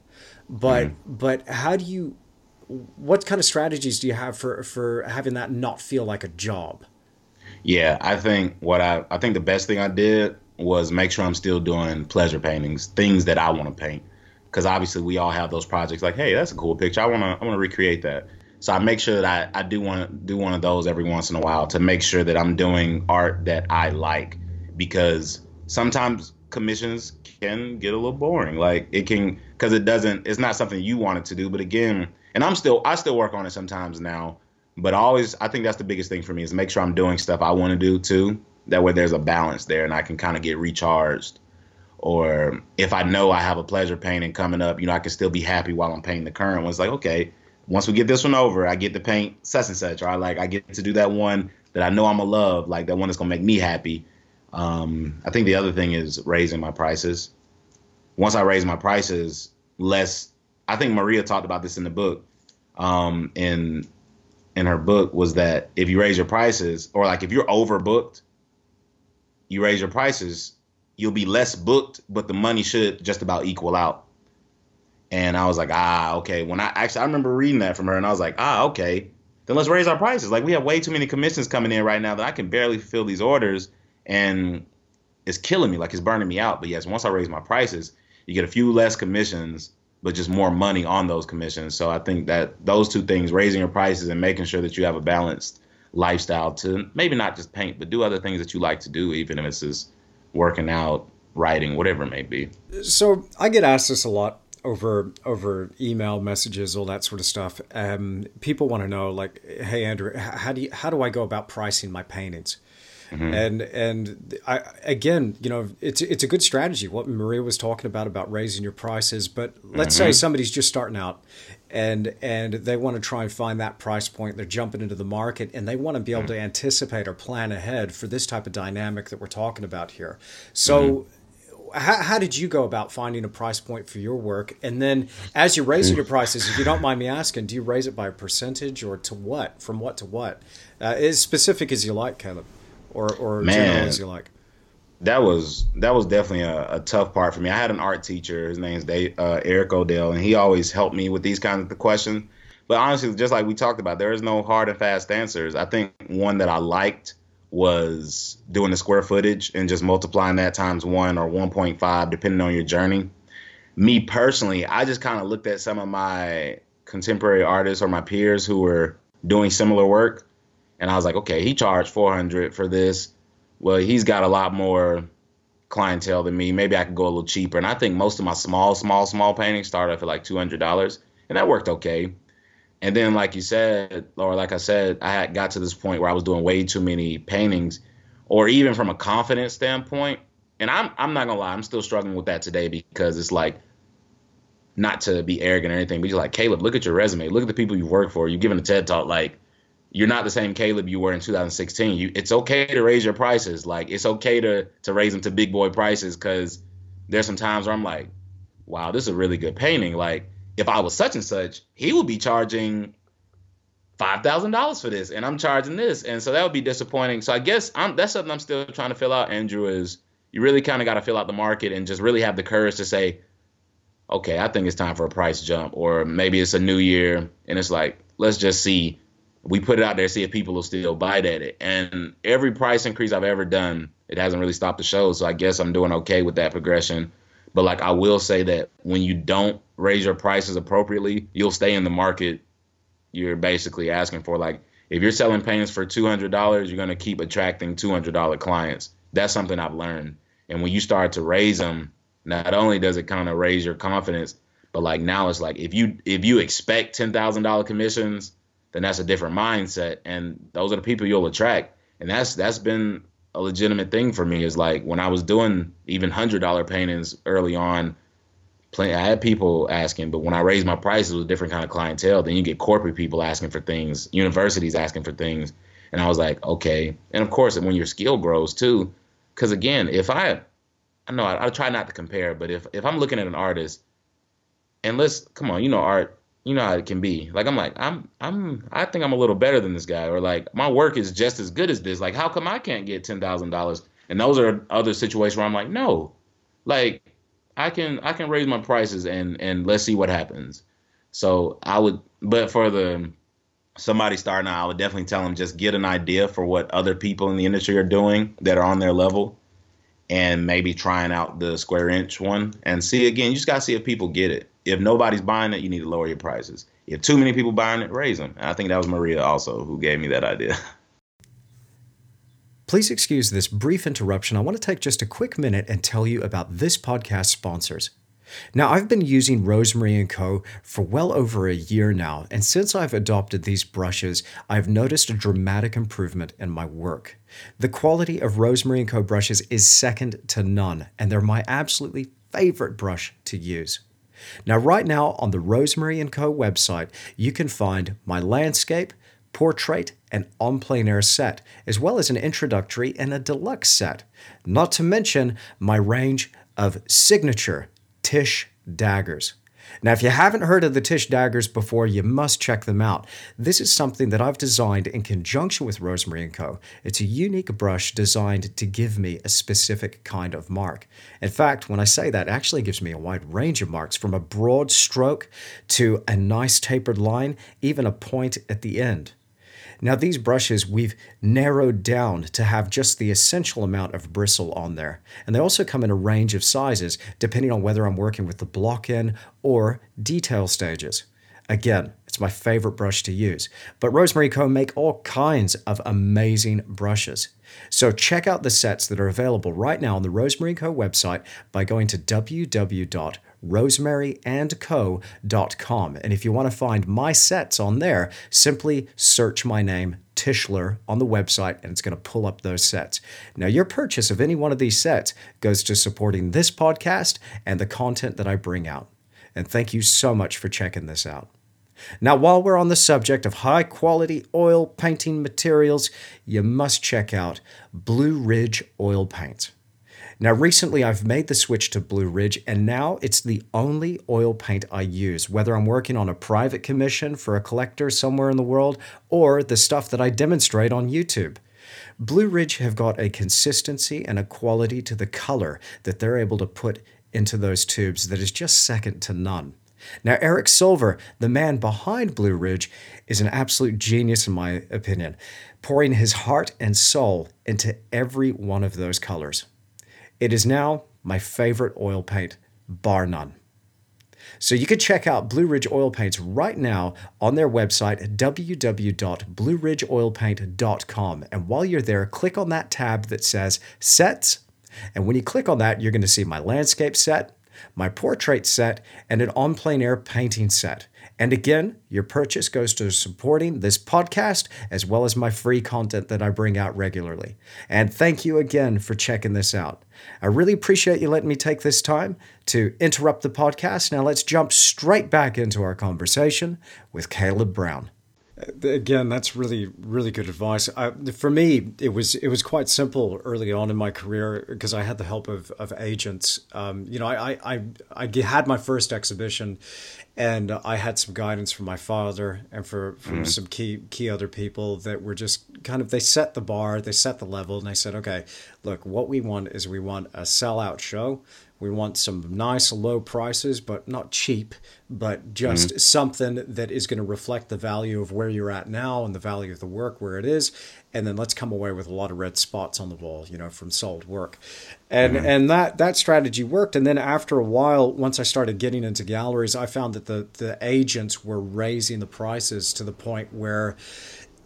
[SPEAKER 1] but mm-hmm. but how do you? What kind of strategies do you have for for having that not feel like a job?
[SPEAKER 2] Yeah, I think what I I think the best thing I did was make sure I'm still doing pleasure paintings, things that I want to paint. Because obviously we all have those projects like, hey, that's a cool picture. I wanna I wanna recreate that. So I make sure that I, I do want to do one of those every once in a while to make sure that I'm doing art that I like. Because sometimes commissions can get a little boring. Like it can because it doesn't it's not something you wanted to do. But again, and I'm still I still work on it sometimes now. But always I think that's the biggest thing for me is make sure I'm doing stuff I want to do too that way there's a balance there and I can kind of get recharged. Or if I know I have a pleasure painting coming up, you know, I can still be happy while I'm painting the current one. It's like, okay, once we get this one over, I get to paint such and such, or I like I get to do that one that I know I'm gonna love, like that one that's gonna make me happy. Um, I think the other thing is raising my prices. once I raise my prices, less. I think Maria talked about this in the book. Um, in in her book was that if you raise your prices, or like if you're overbooked, you raise your prices, you'll be less booked, but the money should just about equal out. And I was like, ah, okay. When I actually I remember reading that from her, and I was like, ah, okay. Then let's raise our prices. Like we have way too many commissions coming in right now that I can barely fulfill these orders, and it's killing me. Like it's burning me out. But yes, once I raise my prices, you get a few less commissions, but just more money on those commissions. So I think that those two things, raising your prices and making sure that you have a balanced lifestyle to maybe not just paint, but do other things that you like to do, even if it's just working out, writing, whatever it may be.
[SPEAKER 1] So I get asked this a lot over over email messages, all that sort of stuff. Um, people want to know, like, hey Andrew, how do you, how do I go about pricing my paintings? Mm-hmm. And and I again, you know, it's it's a good strategy. What Maria was talking about about raising your prices, but let's mm-hmm. say somebody's just starting out, and and they want to try and find that price point. They're jumping into the market, and they want to be able mm-hmm. to anticipate or plan ahead for this type of dynamic that we're talking about here. So mm-hmm how, how did you go about finding a price point for your work? And then as you're raising your prices, if you don't mind me asking, do you raise it by a percentage or to what? From what to what? Uh, as specific as you like, Caleb, or or Man, general as you like.
[SPEAKER 2] That was that was definitely a, a, tough part for me. I had an art teacher. His name's Dave, uh, Eric Odell, and he always helped me with these kinds of questions. But honestly, just like we talked about, there is no hard and fast answers. I think one that I liked was doing the square footage and just multiplying that times one or 1.5, depending on your journey. Me personally, I just kind of looked at some of my contemporary artists or my peers who were doing similar work, and I was like, okay, he charged 400 for this. Well, he's got a lot more clientele than me. Maybe I could go a little cheaper. And I think most of my small, small, small paintings started off at like $200, and that worked okay. And then, like you said, or like I said, I had got to this point where I was doing way too many paintings, or even from a confidence standpoint. And I'm I'm not gonna lie, I'm still struggling with that today because it's like not to be arrogant or anything, but you're like, Caleb, look at your resume, look at the people you've worked for. You've given a TED talk, like you're not the same Caleb you were in 2016. You, it's okay to raise your prices. Like it's okay to to raise them to big boy prices because there's some times where I'm like, wow, this is a really good painting. Like if I was such and such, he would be charging five thousand dollars for this, and I'm charging this, and so that would be disappointing. So I guess I'm, that's something I'm still trying to fill out. Andrew is you really kind of got to fill out the market and just really have the courage to say, okay, I think it's time for a price jump, or maybe it's a new year and it's like let's just see. We put it out there, see if people will still bite at it. And every price increase I've ever done, it hasn't really stopped the show. So I guess I'm doing okay with that progression. But like I will say that when you don't raise your prices appropriately, you'll stay in the market you're basically asking for. Like if you're selling paintings for two hundred dollars, you're gonna keep attracting two hundred dollar clients. That's something I've learned. And when you start to raise them, not only does it kind of raise your confidence, but like now it's like if you if you expect ten thousand dollar commissions, then that's a different mindset, and those are the people you'll attract. And that's that's been a legitimate thing for me. Is like when I was doing even hundred dollar paintings early on. I had people asking, but when I raised my prices with a different kind of clientele, then you get corporate people asking for things, universities asking for things, and I was like, okay. And of course, when your skill grows too, because again, if I, I know I, I try not to compare, but if if I'm looking at an artist, and let's come on, you know art, you know how it can be. Like I'm like I'm I'm I think I'm a little better than this guy, or like my work is just as good as this. Like how come I can't get ten thousand dollars? And those are other situations where I'm like, no, like I can I can raise my prices and and let's see what happens. So I would, but for the somebody starting out, I would definitely tell them just get an idea for what other people in the industry are doing that are on their level, and maybe trying out the square inch one and see again. You just gotta see if people get it. If nobody's buying it, you need to lower your prices. If too many people buying it, raise them. And I think that was Maria also who gave me that idea.
[SPEAKER 1] Please excuse this brief interruption. I want to take just a quick minute and tell you about this podcast sponsors. Now, I've been using Rosemary & Co. for well over a year now, and since I've adopted these brushes, I've noticed a dramatic improvement in my work. The quality of Rosemary & Co. brushes is second to none, and they're my absolutely favorite brush to use. Now, right now on the Rosemary & Co. website, you can find my landscape, portrait, and en plein air set, as well as an introductory and a deluxe set, not to mention my range of signature Tish daggers. Now, if you haven't heard of the Tish daggers before, you must check them out. This is something that I've designed in conjunction with Rosemary & Co. It's a unique brush designed to give me a specific kind of mark. In fact, when I say that, it actually gives me a wide range of marks from a broad stroke to a nice tapered line, even a point at the end. Now, these brushes we've narrowed down to have just the essential amount of bristle on there. And they also come in a range of sizes depending on whether I'm working with the block in or detail stages. Again, it's my favorite brush to use. But Rosemary Co. make all kinds of amazing brushes. So check out the sets that are available right now on the Rosemary Co. website by going to www rosemaryandco.com. And if you want to find my sets on there, simply search my name, Tischler, on the website, and it's going to pull up those sets. Now, your purchase of any one of these sets goes to supporting this podcast and the content that I bring out. And thank you so much for checking this out. Now, while we're on the subject of high quality oil painting materials, you must check out Blue Ridge Oil Paint. Now, recently I've made the switch to Blue Ridge, and now it's the only oil paint I use, whether I'm working on a private commission for a collector somewhere in the world or the stuff that I demonstrate on YouTube. Blue Ridge have got a consistency and a quality to the color that they're able to put into those tubes that is just second to none. Now, Eric Silver, the man behind Blue Ridge, is an absolute genius in my opinion, pouring his heart and soul into every one of those colors. It is now my favorite oil paint, bar none. So you can check out Blue Ridge Oil Paints right now on their website, www.blueridgeoilpaint.com. And while you're there, click on that tab that says Sets. And when you click on that, you're going to see my landscape set, my portrait set, and an en plein air painting set. And again, your purchase goes to supporting this podcast as well as my free content that I bring out regularly. And thank you again for checking this out. I really appreciate you letting me take this time to interrupt the podcast. Now let's jump straight back into our conversation with Caleb Brown. Uh, again, that's really really good advice. I, for me, it was it was quite simple early on in my career because I had the help of, of agents. Um, you know, I, I I had my first exhibition, and I had some guidance from my father and for from mm-hmm. some key key other people that were just kind of they set the bar, they set the level, and they said, okay, look, what we want is we want a sellout show we want some nice low prices, but not cheap, but just mm-hmm. something that is going to reflect the value of where you're at now and the value of the work where it is. And then let's come away with a lot of red spots on the wall, you know, from sold work. And mm-hmm. and that that strategy worked. And then after a while, once I started getting into galleries, I found that the the agents were raising the prices to the point where,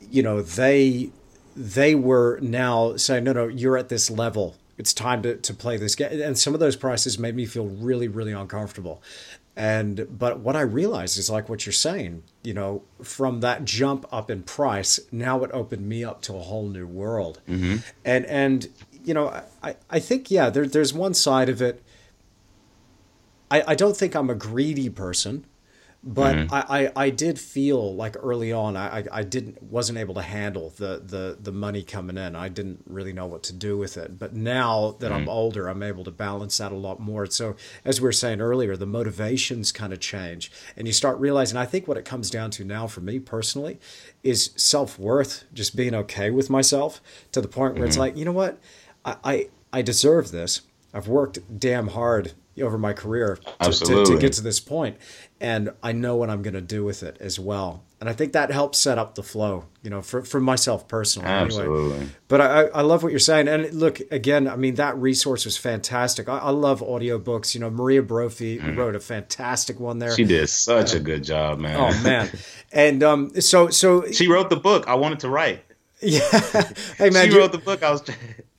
[SPEAKER 1] you know, they they were now saying, no, no, you're at this level it's time to, to play this game. And some of those prices made me feel really, really uncomfortable. And but what I realized is like what you're saying, you know, from that jump up in price, now it opened me up to a whole new world. Mm-hmm. And and you know, I, I think yeah, there, there's one side of it. I, I don't think I'm a greedy person but mm-hmm. I, I, I did feel like early on I, I didn't wasn't able to handle the, the the money coming in. I didn't really know what to do with it. But now that mm-hmm. I'm older, I'm able to balance that a lot more. So as we were saying earlier, the motivations kind of change, and you start realizing. I think what it comes down to now for me personally is self worth, just being okay with myself to the point where mm-hmm. it's like, you know what, I, I I deserve this. I've worked damn hard over my career to, to, to, get to this point and i know what i'm going to do with it as well. And i think that helps set up the flow you know for, for myself personally.
[SPEAKER 2] Absolutely.
[SPEAKER 1] anyway. but I, I love what you're saying. And look again i mean that resource was fantastic. I, I love audiobooks. You know maria brophy mm. wrote a fantastic one there.
[SPEAKER 2] She did such uh, a good job man.
[SPEAKER 1] oh man. And um so so
[SPEAKER 2] she wrote the book i wanted to write.
[SPEAKER 1] Yeah. Hey man
[SPEAKER 2] she wrote the book i was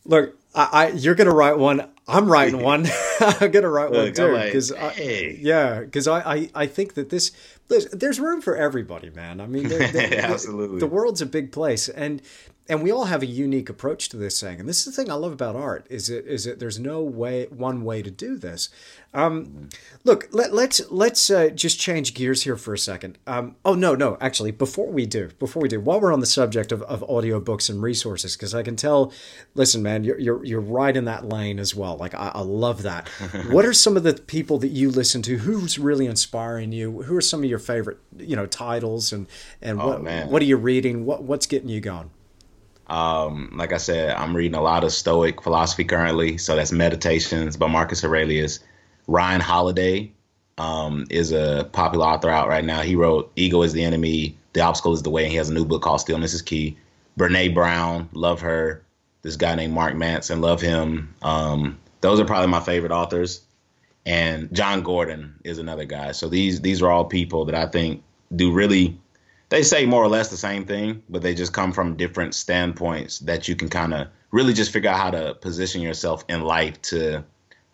[SPEAKER 1] look I, I, you're gonna write one. I'm writing one. I'm gonna write Look, one too because like, hey. yeah, because I, I I think that this there's, there's room for everybody, man. I mean, there, there,
[SPEAKER 2] absolutely,
[SPEAKER 1] the, the, world's a big place, and and we all have a unique approach to this thing and this is the thing i love about art is it is that there's no way one way to do this. Um, look let, let's let's uh, just change gears here for a second. Um, oh no no actually before we do before we do while we're on the subject of, of audiobooks and resources because i can tell listen man you're, you're you're right in that lane as well. Like i, I love that. What are some of the people that you listen to? Who's really inspiring you? Who are some of your favorite you know titles? And and oh, what, man. what are you reading? What what's getting you going
[SPEAKER 2] um, like I said, I'm reading a lot of Stoic philosophy currently. So that's Meditations by Marcus Aurelius. Ryan Holiday um, is a popular author out right now. He wrote Ego is the Enemy, The Obstacle is the Way, and he has a new book called Stillness is Key. Brene Brown, love her. This guy named Mark Manson, love him. Um, those are probably my favorite authors. And Jon Gordon is another guy. So these these are all people that I think do really they say more or less the same thing, but they just come from different standpoints that you can kind of really just figure out how to position yourself in life to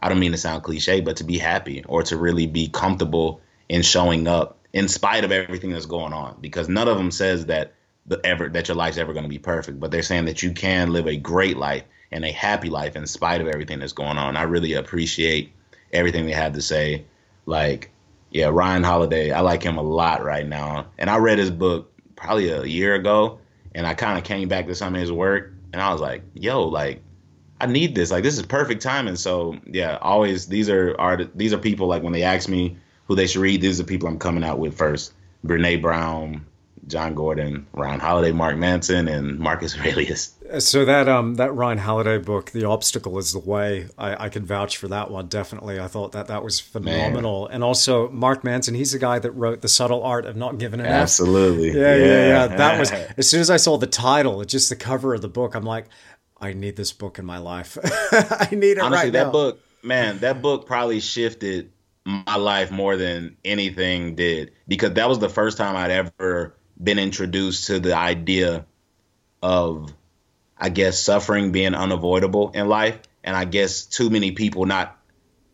[SPEAKER 2] I don't mean to sound cliche, but to be happy or to really be comfortable in showing up in spite of everything that's going on. Because none of them says that the ever that your life's ever going to be perfect, but they're saying that you can live a great life and a happy life in spite of everything that's going on. I really appreciate everything they have to say. Like yeah, Ryan Holiday. I like him a lot right now. And I read his book probably a year ago, and I kind of came back to some of his work, and I was like, yo, like I need this. Like this is perfect timing. So yeah, always these are are These are people like when they ask me who they should read, these are people I'm coming out with first. Brene Brown, Jon Gordon, Ryan Holiday, Mark Manson, and Marcus Aurelius.
[SPEAKER 1] So that um that Ryan Holiday book, The Obstacle is the Way, I, I can vouch for that one definitely. I thought that that was phenomenal. Man. And also Mark Manson, he's the guy that wrote The Subtle Art of Not Giving an
[SPEAKER 2] Absolutely.
[SPEAKER 1] Yeah, yeah, yeah, yeah. That was as soon as I saw the title, just the cover of the book, I'm like, I need this book in my life. I need it Honestly, right
[SPEAKER 2] that
[SPEAKER 1] now.
[SPEAKER 2] book, man, that book probably shifted my life more than anything did because that was the first time I'd ever been introduced to the idea of I guess suffering being unavoidable in life and I guess too many people not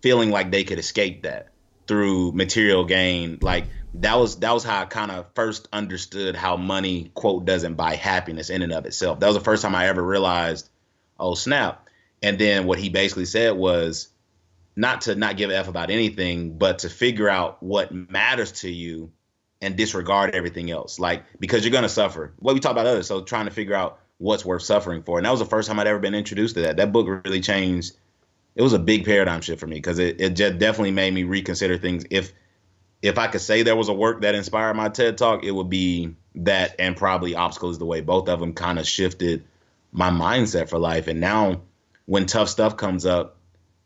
[SPEAKER 2] feeling like they could escape that through material gain like that was that was how I kind of first understood how money quote doesn't buy happiness in and of itself. That was the first time I ever realized, oh snap. And then what he basically said was not to not give a f about anything, but to figure out what matters to you and disregard everything else. Like because you're gonna suffer. What we talk about others, so trying to figure out what's worth suffering for. And that was the first time I'd ever been introduced to that. That book really changed. It was a big paradigm shift for me because it, it just definitely made me reconsider things. If if I could say there was a work that inspired my TED talk, it would be that and probably Obstacles the Way. Both of them kind of shifted my mindset for life. And now when tough stuff comes up,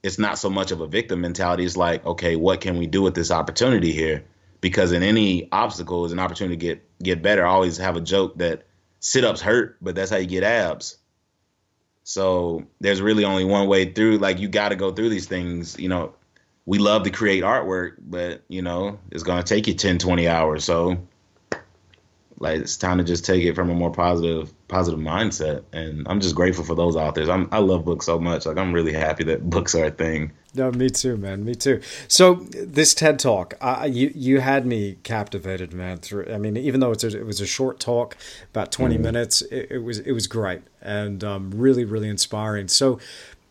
[SPEAKER 2] it's not so much of a victim mentality. It's like, okay, what can we do with this opportunity here? because in any obstacle is an opportunity to get get better. I always have a joke that sit ups hurt, but that's how you get abs. So there's really only one way through. Like you got to go through these things. You know, we love to create artwork, but you know it's gonna take you 10, 20 hours. So like it's time to just take it from a more positive positive mindset. And i'm just grateful for those authors. I'm, i love books so much. Like i'm really happy that books are a thing.
[SPEAKER 1] No me too man. Me too. So this ted talk uh, you you had me captivated man through i mean even though it's a, it was a short talk about 20 mm minutes it, it, was it was great and um, really really inspiring. So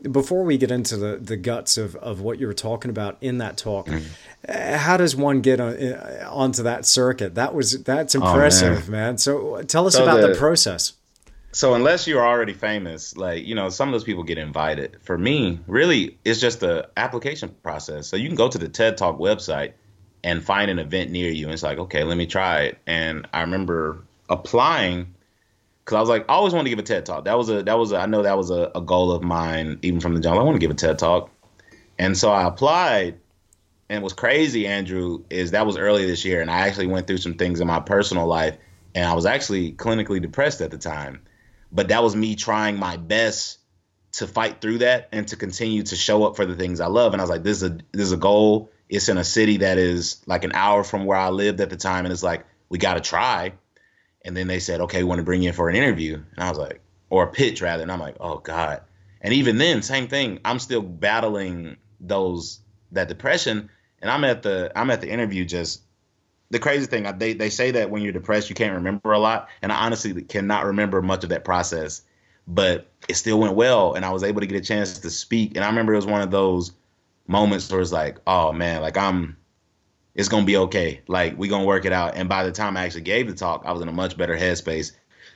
[SPEAKER 1] before we get into the, the guts of, of what you were talking about in that talk, mm how does one get on, uh, onto that circuit? That was that's oh, impressive, oh, man. man. So tell us so about the, the, process.
[SPEAKER 2] So unless you're already famous, like you know, some of those people get invited. For me, really, it's just the application process. So you can go to the TED Talk website and find an event near you. And it's like, okay, let me try it. And I remember applying because I was like, I always wanted to give a TED talk. That was a that was a, I know that was a, a goal of mine even from the jump. I want to give a TED talk, and so I applied. And what's crazy, Andrew, is that was early this year, and I actually went through some things in my personal life, and I was actually clinically depressed at the time. But that was me trying my best to fight through that and to continue to show up for the things I love. And I was like, this is a this is a goal. It's in a city that is like an hour from where I lived at the time, and it's like we got to try. And then they said, okay, we want to bring you in for an interview. And I was like, or a pitch rather. And I'm like, oh God. And even then, same thing. I'm still battling those that depression. And I'm at the I'm at the interview just the crazy thing, they they say that when you're depressed, you can't remember a lot, and I honestly cannot remember much of that process. But it still went well, and I was able to get a chance to speak. And I remember it was one of those moments where it's like, oh man, like I'm, it's gonna be okay. Like we gonna work it out. And by the time I actually gave the talk, I was in a much better headspace.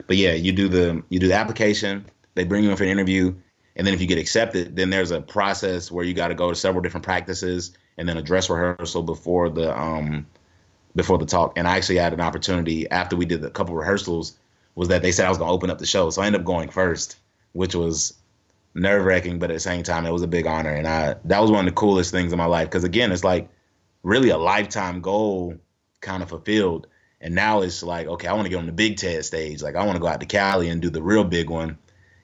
[SPEAKER 2] But yeah, you do the you do the application. They bring you in for an interview, and then if you get accepted, then there's a process where you got to go to several different practices and then a dress rehearsal before the um before the talk. And I actually had an opportunity after we did a couple rehearsals was that they said I was gonna open up the show. So I ended up going first, which was nerve wracking, but at the same time it was a big honor. And I that was one of the coolest things in my life. Cause again, it's like really a lifetime goal kind of fulfilled. And now it's like, okay, I want to get on the big TED stage. Like I want to go out to Cali and do the real big one.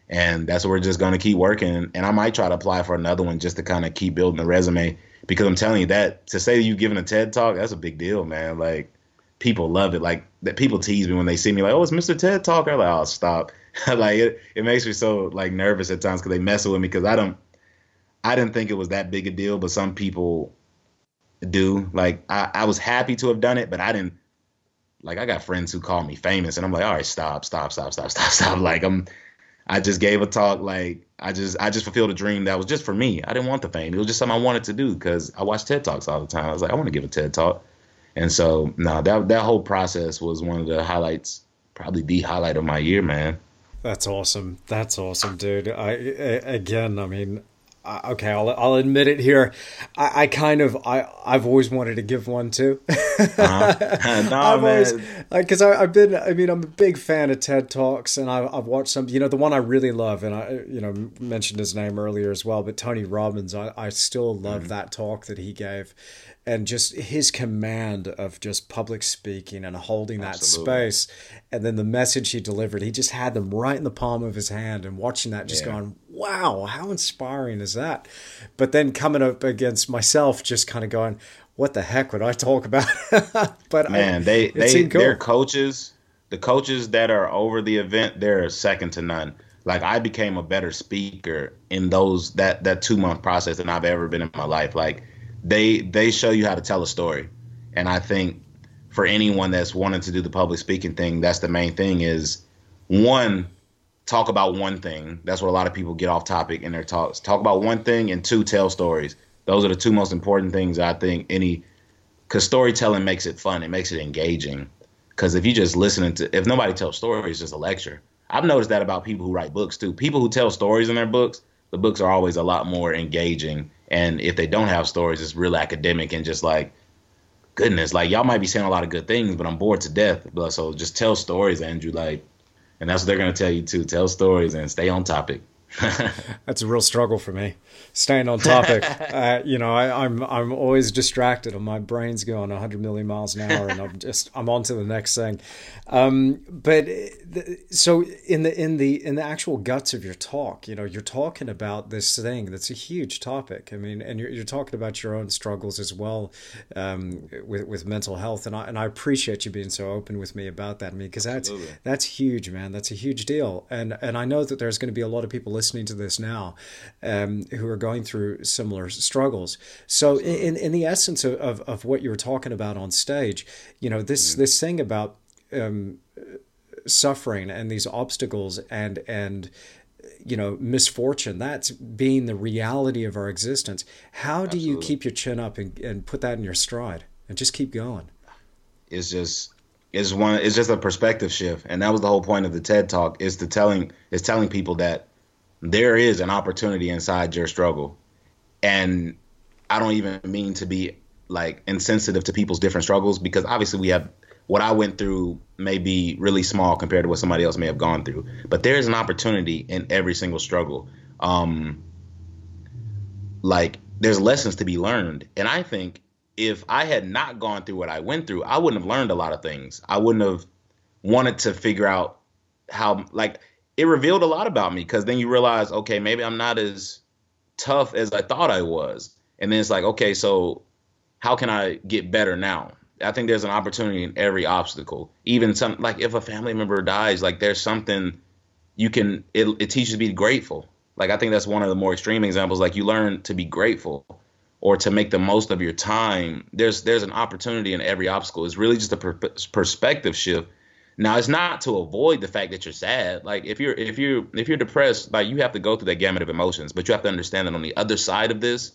[SPEAKER 2] And that's what we're just gonna keep working. And I might try to apply for another one just to kind of keep building the resume because I'm telling you that to say you've given a TED talk, that's a big deal, man. Like people love it. Like that people tease me when they see me, like, "Oh, it's Mr. TED Talk." I'm like, "Oh, stop!" like it, it makes me so like nervous at times because they mess with me because I don't, I didn't think it was that big a deal, but some people do. Like I, I was happy to have done it, but I didn't. Like I got friends who call me famous, and I'm like, "All right, stop, stop, stop, stop, stop, stop." Like I'm, I just gave a talk like I just I just fulfilled a dream that was just for me. I didn't want the fame. It was just something I wanted to do because I watch TED Talks all the time. I was like, I want to give a TED Talk. And so no, that that whole process was one of the highlights, probably the highlight of my year, man.
[SPEAKER 1] That's awesome. That's awesome, dude. I, I again, I mean, okay, I'll, I'll admit it here. I, I, kind of I I've always wanted to give one too. uh-huh. no, I've man. because I've been I mean I'm a big fan of TED talks and I, I've watched some. You know the one I really love and I you know mentioned his name earlier as well, but Tony Robbins. I, I still love mm-hmm. that talk that he gave, and just his command of just public speaking and holding that space. And then the message he delivered he just had them right in the palm of his hand and watching that just yeah. going wow how inspiring is that? But then coming up against myself just kind of going what the heck would i talk about?
[SPEAKER 2] But uh, man I, they they cool. their coaches the coaches that are over the event they're second to none. Like i became a better speaker in those that that two month process than i've ever been in my life. Like they they show you how to tell a story, and I think for anyone that's wanting to do the public speaking thing, that's the main thing is one talk about one thing. That's what a lot of people get off topic in their talks. Talk about one thing and two tell stories. Those are the two most important things I think any cuz storytelling makes it fun. It makes it engaging. Cuz if you just listening to if nobody tells stories, it's just a lecture. I've noticed that about people who write books too. People who tell stories in their books, the books are always a lot more engaging and if they don't have stories, it's real academic and just like, goodness, like y'all might be saying a lot of good things, but I'm bored to death. But so just tell stories, Andrew. Like, and that's what they're gonna tell you too. Tell stories and stay on topic.
[SPEAKER 1] that's a real struggle for me staying on topic. Uh, you know I, am I'm, I'm always distracted and my brain's going 100 million miles an hour and i'm just i'm on to the next thing. Um, but so in the in the in the actual guts of your talk you know you're talking about this thing that's a huge topic. I mean and you're, you're talking about your own struggles as well um, with, with mental health. And I, and I appreciate you being so open with me about that. I mean because that's that's huge man. That's a huge deal. And and i know that there's going to be a lot of people listening to this now um, who are going through similar struggles. So, in, in the essence of, of, of what you were talking about on stage, you know, this, mm-hmm. this thing about um, suffering and these obstacles and, and, you know, misfortune, that's being the reality of our existence. How do Absolutely. you keep your chin up and, and put that in your stride and just keep going?
[SPEAKER 2] It's just it's one it's just a perspective shift and that was the whole point of the ted talk is to telling is telling people that there is an opportunity inside your struggle. And I don't even mean to be like insensitive to people's different struggles because obviously we have what I went through may be really small compared to what somebody else may have gone through. But there's an opportunity in every single struggle. Um, like there's lessons to be learned. And I think if I had not gone through what I went through, I wouldn't have learned a lot of things. I wouldn't have wanted to figure out how like it revealed a lot about me because then you realize, okay, maybe I'm not as tough as I thought I was. And then it's like, okay, so how can I get better now? I think there's an opportunity in every obstacle. Even some like if a family member dies, like there's something you can it, it teaches to be grateful. Like I think that's one of the more extreme examples. Like you learn to be grateful or to make the most of your time, there's there's an opportunity in every obstacle. It's really just a per- perspective shift. Now, it's not to avoid the fact that you're sad. Like if you're if you if you're depressed, like you have to go through that gamut of emotions, but you have to understand that on the other side of this,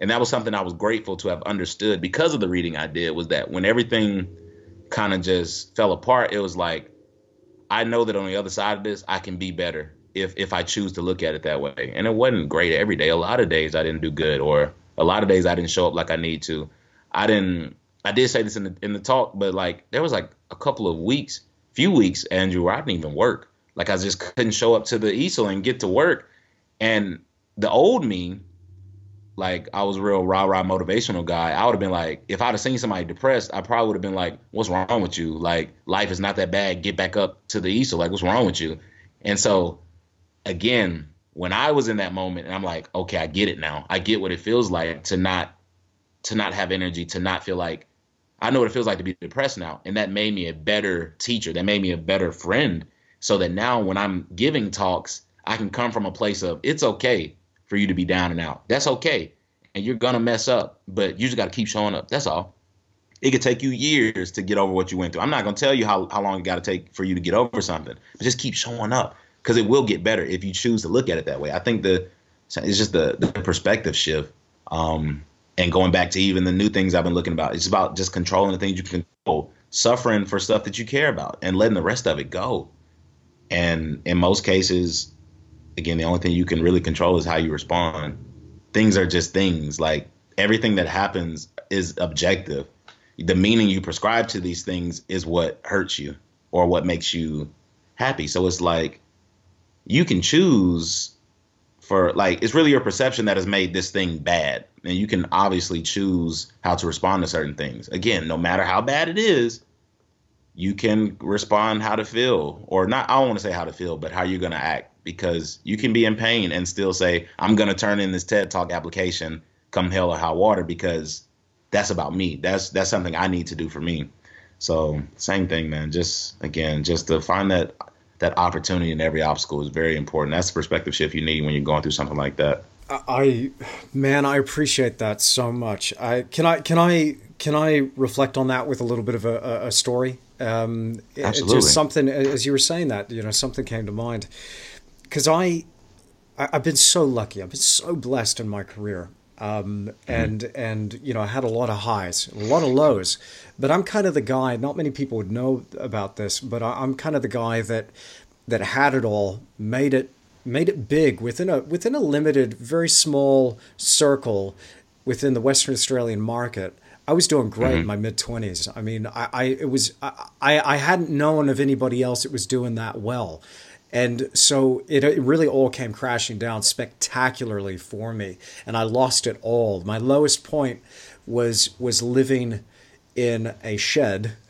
[SPEAKER 2] and that was something I was grateful to have understood because of the reading I did was that when everything kind of just fell apart, it was like I know that on the other side of this, I can be better if if I choose to look at it that way. And it wasn't great every day. A lot of days I didn't do good, or a lot of days I didn't show up like I need to. I didn't. I did say this in the in the talk, but like there was like a couple of weeks, few weeks, Andrew, I didn't even work. Like I just couldn't show up to the easel and get to work. And the old me, like I was a real rah rah motivational guy. I would have been like, if I'd have seen somebody depressed, I probably would have been like, "What's wrong with you? Like life is not that bad. Get back up to the easel. Like what's wrong with you?" And so, again, when I was in that moment and I'm like, okay, I get it now. I get what it feels like to not to not have energy, to not feel like I know what it feels like to be depressed now. And that made me a better teacher. That made me a better friend. So that now when I'm giving talks, I can come from a place of it's okay for you to be down and out. That's okay. And you're gonna mess up, but you just gotta keep showing up. That's all. It could take you years to get over what you went through. I'm not gonna tell you how, how long it gotta take for you to get over something, but just keep showing up because it will get better if you choose to look at it that way. I think the it's just the, the perspective shift. Um, and going back to even the new things I've been looking about, it's about just controlling the things you can control, suffering for stuff that you care about, and letting the rest of it go. And in most cases, again, the only thing you can really control is how you respond. Things are just things. Like everything that happens is objective. The meaning you prescribe to these things is what hurts you or what makes you happy. So it's like you can choose for like it's really your perception that has made this thing bad and you can obviously choose how to respond to certain things again no matter how bad it is you can respond how to feel or not i don't want to say how to feel but how you're going to act because you can be in pain and still say i'm going to turn in this ted talk application come hell or high water because that's about me that's that's something i need to do for me so same thing man just again just to find that that opportunity in every obstacle is very important. That's the perspective shift you need when you're going through something like that.
[SPEAKER 1] I, man, I appreciate that so much. I can I can I can I reflect on that with a little bit of a, a story. Um,
[SPEAKER 2] Absolutely.
[SPEAKER 1] Just something as you were saying that you know something came to mind because I, I I've been so lucky. I've been so blessed in my career. Um, and mm-hmm. and you know I had a lot of highs, a lot of lows, but I'm kind of the guy. Not many people would know about this, but I'm kind of the guy that that had it all, made it made it big within a within a limited, very small circle within the Western Australian market. I was doing great mm-hmm. in my mid twenties. I mean, I, I it was I, I hadn't known of anybody else that was doing that well. And so it, it really all came crashing down spectacularly for me, and I lost it all. My lowest point was was living in a shed.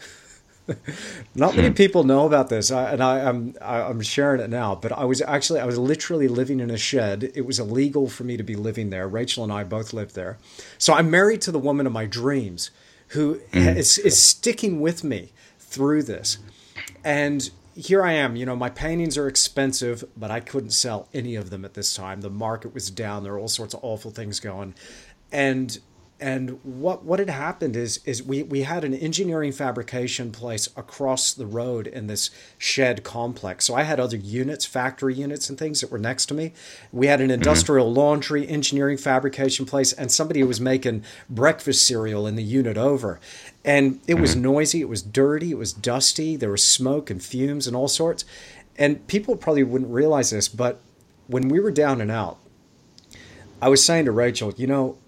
[SPEAKER 1] Not many hmm. people know about this, I, and I, I'm I'm sharing it now. But I was actually I was literally living in a shed. It was illegal for me to be living there. Rachel and I both lived there, so I'm married to the woman of my dreams, who mm. is, is sticking with me through this, and here I am, you know, my paintings are expensive, but I couldn't sell any of them at this time. The market was down. There were all sorts of awful things going. And and what what had happened is is we, we had an engineering fabrication place across the road in this shed complex. So I had other units, factory units and things that were next to me. We had an mm-hmm. industrial mm-hmm. laundry engineering fabrication place and somebody was making breakfast cereal in the unit over. And it was mm-hmm. noisy, it was dirty, it was dusty, there was smoke and fumes and all sorts. And people probably wouldn't realize this, but when we were down and out, I was saying to Rachel, you know,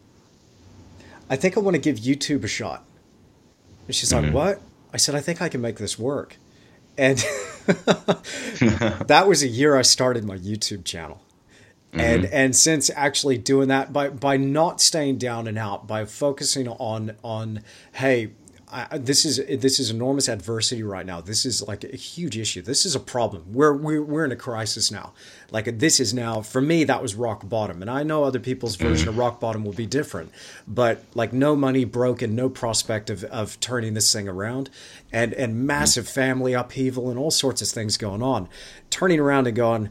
[SPEAKER 1] I think I want to give YouTube a shot. And she's mm-hmm. like, what? I said, I think I can make this work. And that was a year I started my YouTube channel. Mm-hmm. And and since actually doing that by by not staying down and out, by focusing on on hey, I, this is this is enormous adversity right now. This is like a huge issue. This is a problem. We're we're we're in a crisis now. Like this is now for me that was rock bottom, and I know other people's mm-hmm. version of rock bottom will be different. But like no money broken, no prospect of of turning this thing around, and and massive mm-hmm. family upheaval and all sorts of things going on. Turning around and going,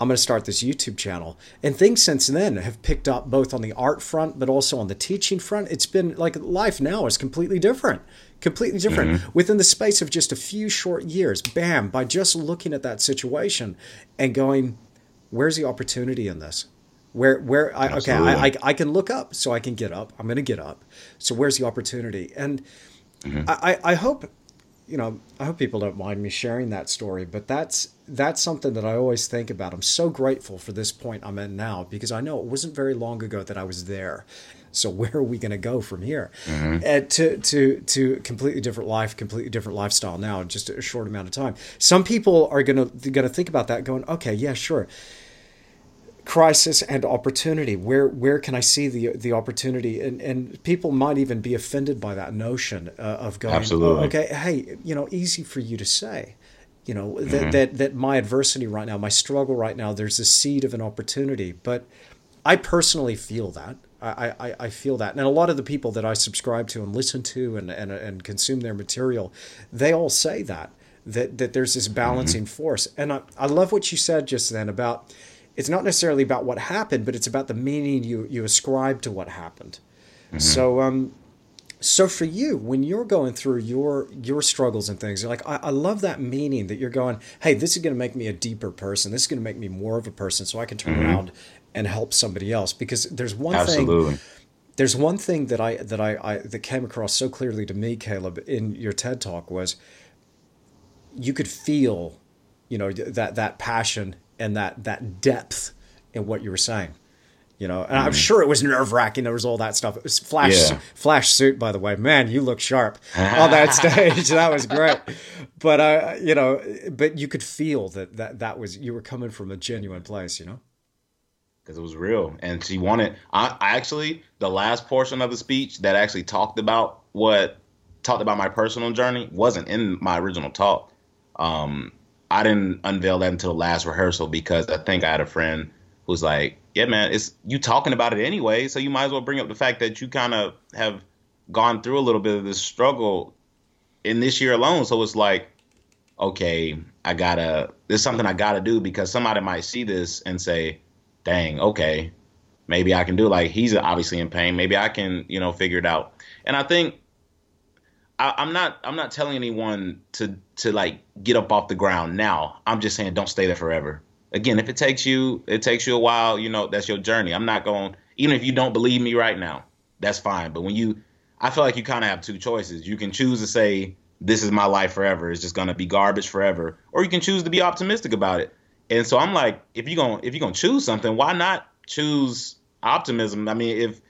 [SPEAKER 1] I'm going to start this YouTube channel. And things since then have picked up both on the art front, but also on the teaching front. It's been like life now is completely different, completely different mm-hmm. within the space of just a few short years. Bam, by just looking at that situation and going, where's the opportunity in this? Where, where, I, okay, I, I, I, can look up, so I can get up. I'm going to get up. So where's the opportunity? And mm-hmm. I, I hope you know, I hope people don't mind me sharing that story, but that's that's something that I always think about. I'm so grateful for this point I'm in now because I know it wasn't very long ago that I was there. So where are we going to go from here? Mm-hmm. And to to to completely different life, completely different lifestyle now, just a short amount of time. Some people are going to going to think about that, going, okay, yeah, sure crisis and opportunity. Where where can I see the the opportunity? And and people might even be offended by that notion uh, of going,
[SPEAKER 2] Absolutely.
[SPEAKER 1] Oh, okay, hey, you know, easy for you to say. You know mm-hmm. that, that that my adversity right now, my struggle right now, there's a seed of an opportunity. But I personally feel that. I, I, I feel that. And a lot of the people that I subscribe to and listen to and, and, and consume their material, they all say that, that, that there's this balancing mm-hmm. force. And I, I love what you said just then about it's not necessarily about what happened, but it's about the meaning you you ascribe to what happened. Mm-hmm. So um, so for you, when you're going through your your struggles and things, you're like, I, I love that meaning that you're going, hey, this is going to make me a deeper person. This is going to make me more of a person, so I can turn mm-hmm. around and help somebody else. Because there's one Absolutely. thing. There's one thing that I that I, I that came across so clearly to me, Caleb, in your TED talk was you could feel, you know, that that passion and that that depth in what you were saying. You know, and mm. I'm sure it was nerve wracking. There was all that stuff. It was flash, yeah. flash suit, by the way. Man, you look sharp on that stage. that was great. But uh, you know, but you could feel that that that was you were coming from a genuine place. You know,
[SPEAKER 2] because it was real, and she wanted. I, I actually the last portion of the speech that actually talked about what talked about my personal journey wasn't in my original talk. Um, I didn't unveil that until the last rehearsal because I think I had a friend who's like, "Yeah, man, it's you talking about it anyway, so you might as well bring up the fact that you kind of have gone through a little bit of this struggle in this year alone." So it's like, okay, I gotta. There's something I gotta do because somebody might see this and say, "Dang, okay, maybe I can do." Like he's obviously in pain. Maybe I can, you know, figure it out. And I think I, am not I'm not telling anyone to to like get up off the ground now. I'm just saying don't stay there forever. Again, if it takes you it takes you a while, you know, that's your journey. I'm not going even if you don't believe me right now, that's fine. But when you I feel like you kind of have two choices. You can choose to say this is my life forever. It's just to be garbage forever, or you can choose to be optimistic about it. And so I'm like, if you're gonna if you're to choose something, why not choose optimism? I mean, if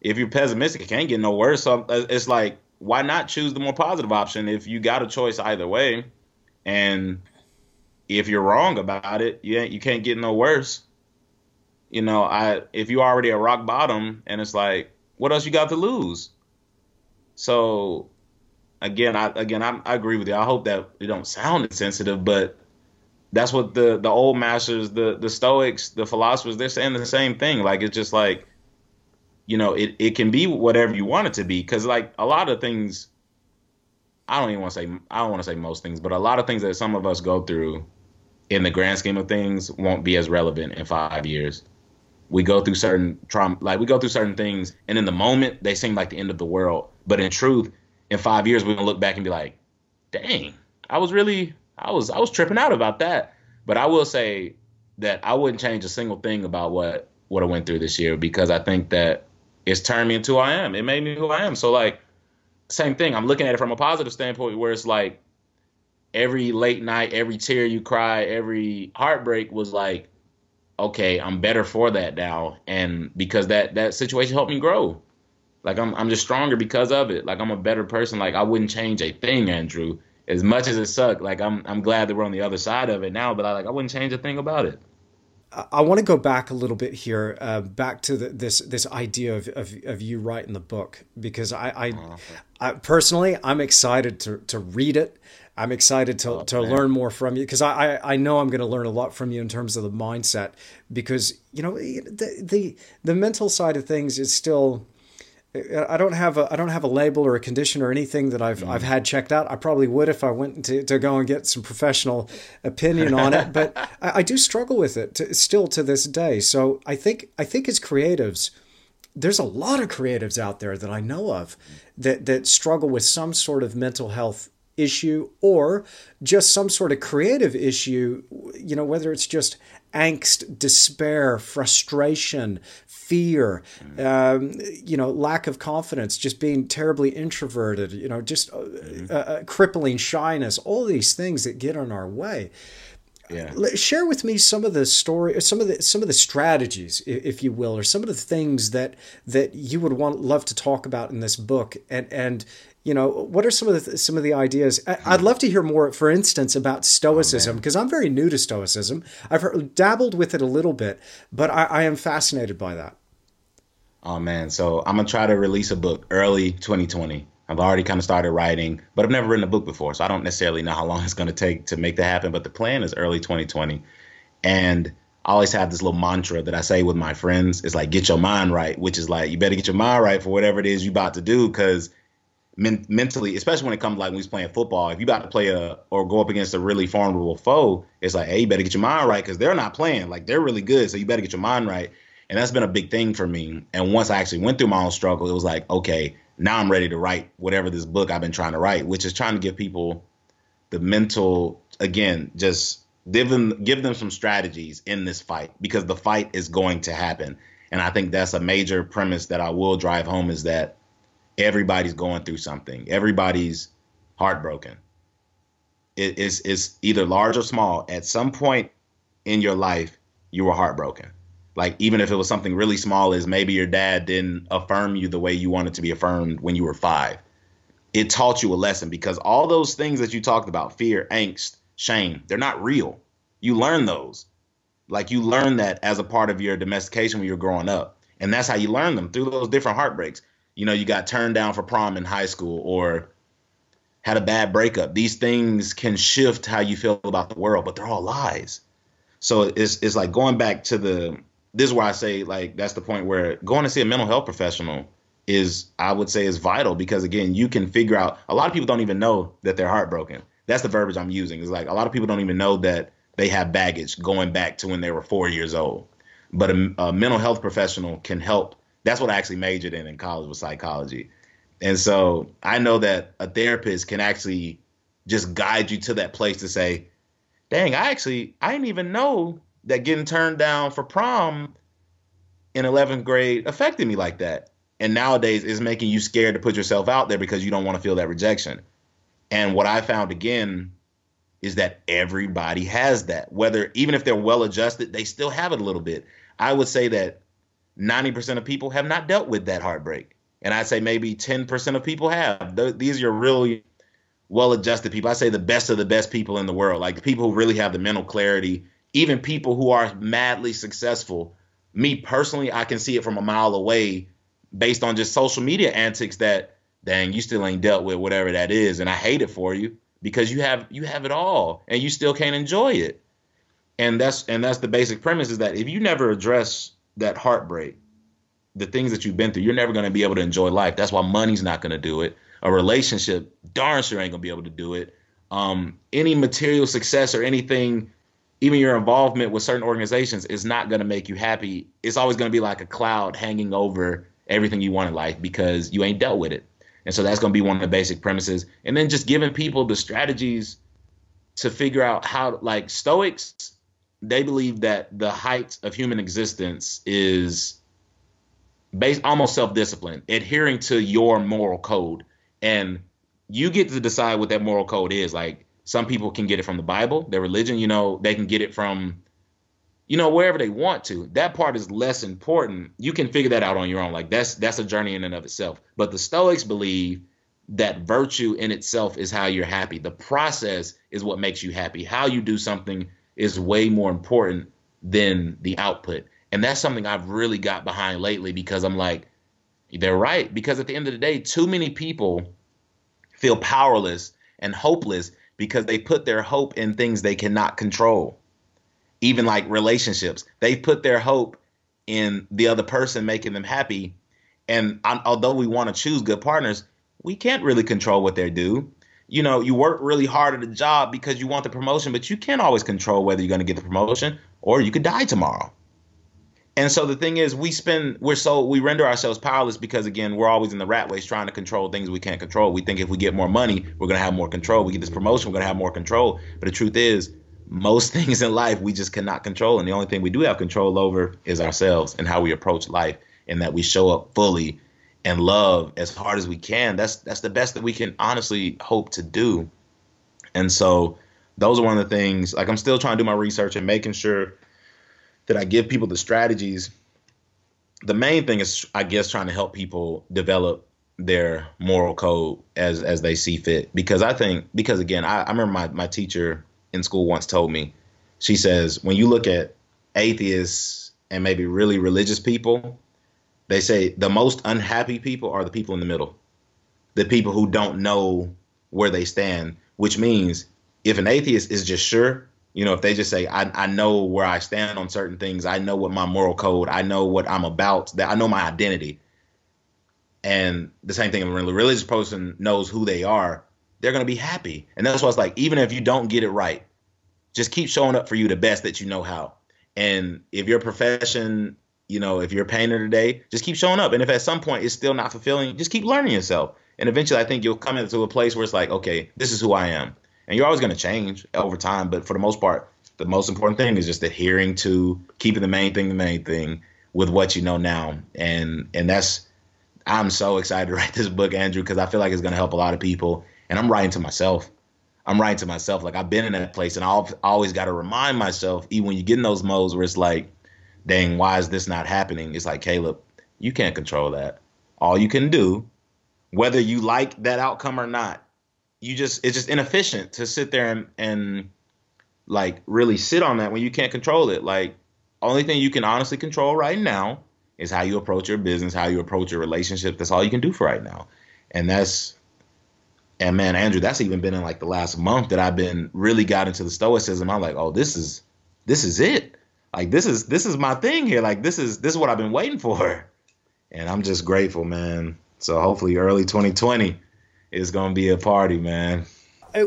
[SPEAKER 2] if you're pessimistic, it can't get no worse. So uh, it's like why not choose the more positive option if you got a choice either way? And if you're wrong about it, you you can't get no worse. You know, I if you're already at rock bottom and it's like, what else you got to lose? So again, I again I, I agree with you. I hope that it don't sound insensitive, but that's what the the old masters, the the Stoics, the philosophers, they're saying the same thing. Like it's just like you know, it, it can be whatever you want it to be. Cause like a lot of things, I don't even want to say, I don't want to say most things, but a lot of things that some of us go through in the grand scheme of things won't be as relevant in five years. We go through certain trauma, like we go through certain things, and in the moment they seem like the end of the world. But in truth, in five years we're gonna look back and be like, "Dang, I was really, I was, I was tripping out about that." But I will say that I wouldn't change a single thing about what what I went through this year because I think that it's turned me into who I am. It made me who I am. So like same thing. I'm looking at it from a positive standpoint where it's like every late night, every tear you cry, every heartbreak was like, okay, I'm better for that now. And because that that situation helped me grow. Like I'm I'm just stronger because of it. Like I'm a better person. Like I wouldn't change a thing, Andrew. As much as it sucked, like I'm I'm glad that we're on the other side of it now, but I like I wouldn't change a thing about it.
[SPEAKER 1] I want to go back a little bit here, uh, back to the, this this idea of, of, of, you writing the book because I, I, oh, I, personally I'm excited to, to read it. I'm excited to, oh, to learn more from you because I, I, I know I'm going to learn a lot from you in terms of the mindset because you know the, the the mental side of things is still I don't have a I don't have a label or a condition or anything that I've mm. I've had checked out. I probably would if I went to, to go and get some professional opinion on it, but I, I, do struggle with it to, still to this day. So I think I think as creatives, there's a lot of creatives out there that I know of that that struggle with some sort of mental health issue or just some sort of creative issue. You know, whether it's just angst, despair, frustration, fear, um, you know, lack of confidence, just being terribly introverted, you know, just uh, mm-hmm. uh, uh, crippling shyness, all these things that get in our way. Yeah. Share with me some of the story, some of the some of the strategies, if you will, or some of the things that that you would want love to talk about in this book, and and you know what are some of the some of the ideas? I'd love to hear more for instance about stoicism because oh, i'm very new to stoicism. I've heard, dabbled with it a little bit but I, I, am fascinated by that.
[SPEAKER 2] Oh man. So i'm gonna try to release a book early 2020 i've already kind of started writing but i've never written a book before so i don't necessarily know how long it's to take to make that happen but the plan is early 2020 and I always have this little mantra that I say with my friends. It's like, get your mind right, which is like, you better get your mind right for whatever it is you're about to do because men- mentally, especially when it comes like when he's playing football, if you about to play a or go up against a really formidable foe, it's like, hey, you better get your mind right because they're not playing. Like they're really good, so you better get your mind right. And that's been a big thing for me. And once I actually went through my own struggle, it was like, okay, now I'm ready to write whatever this book I've been trying to write, which is trying to give people the mental, again, just give them give them some strategies in this fight because the fight is going to happen. And I think that's a major premise that I will drive home is that everybody's going through something. Everybody's heartbroken. It is either large or small. At some point in your life, you were heartbroken. Like even if it was something really small as maybe your dad didn't affirm you the way you wanted to be affirmed when you were five. It taught you a lesson because all those things that you talked about, fear, angst, shame, they're not real. You learn those. Like you learn that as a part of your domestication when you're growing up. And that's how you learn them through those different heartbreaks you know, you got turned down for prom in high school or had a bad breakup. These things can shift how you feel about the world, but they're all lies. So it's it's like going back to the this is where I say like that's the point where going to see a mental health professional is I would say is vital because again, you can figure out a lot of people don't even know that they're heartbroken. That's the verbiage I'm using. It's like a lot of people don't even know that they have baggage going back to when they were 4 years old. But a, a mental health professional can help that's what I actually majored in in college was psychology. And so I know that a therapist can actually just guide you to that place to say, dang, I actually, I didn't even know that getting turned down for prom in 11th grade affected me like that. And nowadays is making you scared to put yourself out there because you don't want to feel that rejection. And what I found again is that everybody has that. Whether even if they're well adjusted, they still have it a little bit. I would say that 90% of people have not dealt with that heartbreak. And I'd say maybe 10% of people have. These are really well adjusted people. I say the best of the best people in the world, like the people who really have the mental clarity, even people who are madly successful. Me personally, I can see it from a mile away based on just social media antics that dang, you still ain't dealt with whatever that is and I hate it for you because you have you have it all and you still can't enjoy it. And that's and that's the basic premise is that if you never address that heartbreak, the things that you've been through, you're never going to be able to enjoy life. That's why money's not going to do it. A relationship, darn sure ain't going to be able to do it. Um, any material success or anything, even your involvement with certain organizations, is not going to make you happy. It's always going to be like a cloud hanging over everything you want in life because you ain't dealt with it. And so that's going to be one of the basic premises. And then just giving people the strategies to figure out how, like Stoics, they believe that the height of human existence is based almost self-discipline, adhering to your moral code, and you get to decide what that moral code is. Like some people can get it from the Bible, their religion. You know, they can get it from you know wherever they want to. That part is less important. You can figure that out on your own. Like that's that's a journey in and of itself. But the stoics believe that virtue in itself is how you're happy. The process is what makes you happy. How you do something is way more important than the output. And that's something I've really got behind lately because I'm like, they're right. Because at the end of the day, too many people feel powerless and hopeless because they put their hope in things they cannot control. Even like relationships, they put their hope in the other person making them happy. And although we want to choose good partners, we can't really control what they do. You know, you work really hard at a job because you want the promotion, but you can't always control whether you're going to get the promotion or you could die tomorrow. And so the thing is, we spend, we're so, we render ourselves powerless because, again, we're always in the rat race trying to control things we can't control. We think if we get more money, we're going to have more control. We get this promotion, we're going to have more control. But the truth is, most things in life we just cannot control. And the only thing we do have control over is ourselves and how we approach life and that we show up fully and love as hard as we can. That's that's the best that we can honestly hope to do. And so those are one of the things like I'm still trying to do my research and making sure that I give people the strategies. The main thing is, I guess, trying to help people develop their moral code as as they see fit. Because I think, because again, I, I remember my my teacher in school once told me, she says, when you look at atheists and maybe really religious people, they say the most unhappy people are the people in the middle, the people who don't know where they stand. Which means if an atheist is just sure you know, if they just say, I, I know where I stand on certain things, I know what my moral code, I know what I'm about, that I know my identity. And the same thing, a religious person knows who they are, they're going to be happy. And that's why it's like, even if you don't get it right, just keep showing up for you the best that you know how. And if your profession, you know, if you're a painter today, just keep showing up. And if at some point it's still not fulfilling, just keep learning yourself. And eventually, I think you'll come into a place where it's like, okay, this is who I am and you're always going to change over time. But for the most part, the most important thing is just adhering to keeping the main thing the main thing with what you know now, and and that's I'm so excited to write this book, Andrew, because I feel like it's going to help a lot of people, and I'm writing to myself. I'm writing to myself. Like I've been in that place, and I've always got to remind myself, even when you get in those modes where it's like, dang, why is this not happening? It's like Caleb, you can't control that. All you can do, whether you like that outcome or not, you just it's just inefficient to sit there and, and like really sit on that when you can't control it. Like only thing you can honestly control right now is how you approach your business, how you approach your relationship. That's all you can do for right now. And that's and man, Andrew, that's even been in like the last month that I've been really got into the stoicism. I'm like, oh, this is this is it. Like this is this is my thing here. Like this is this is what I've been waiting for. And I'm just grateful, man. So hopefully early 2020 is to be a party, man.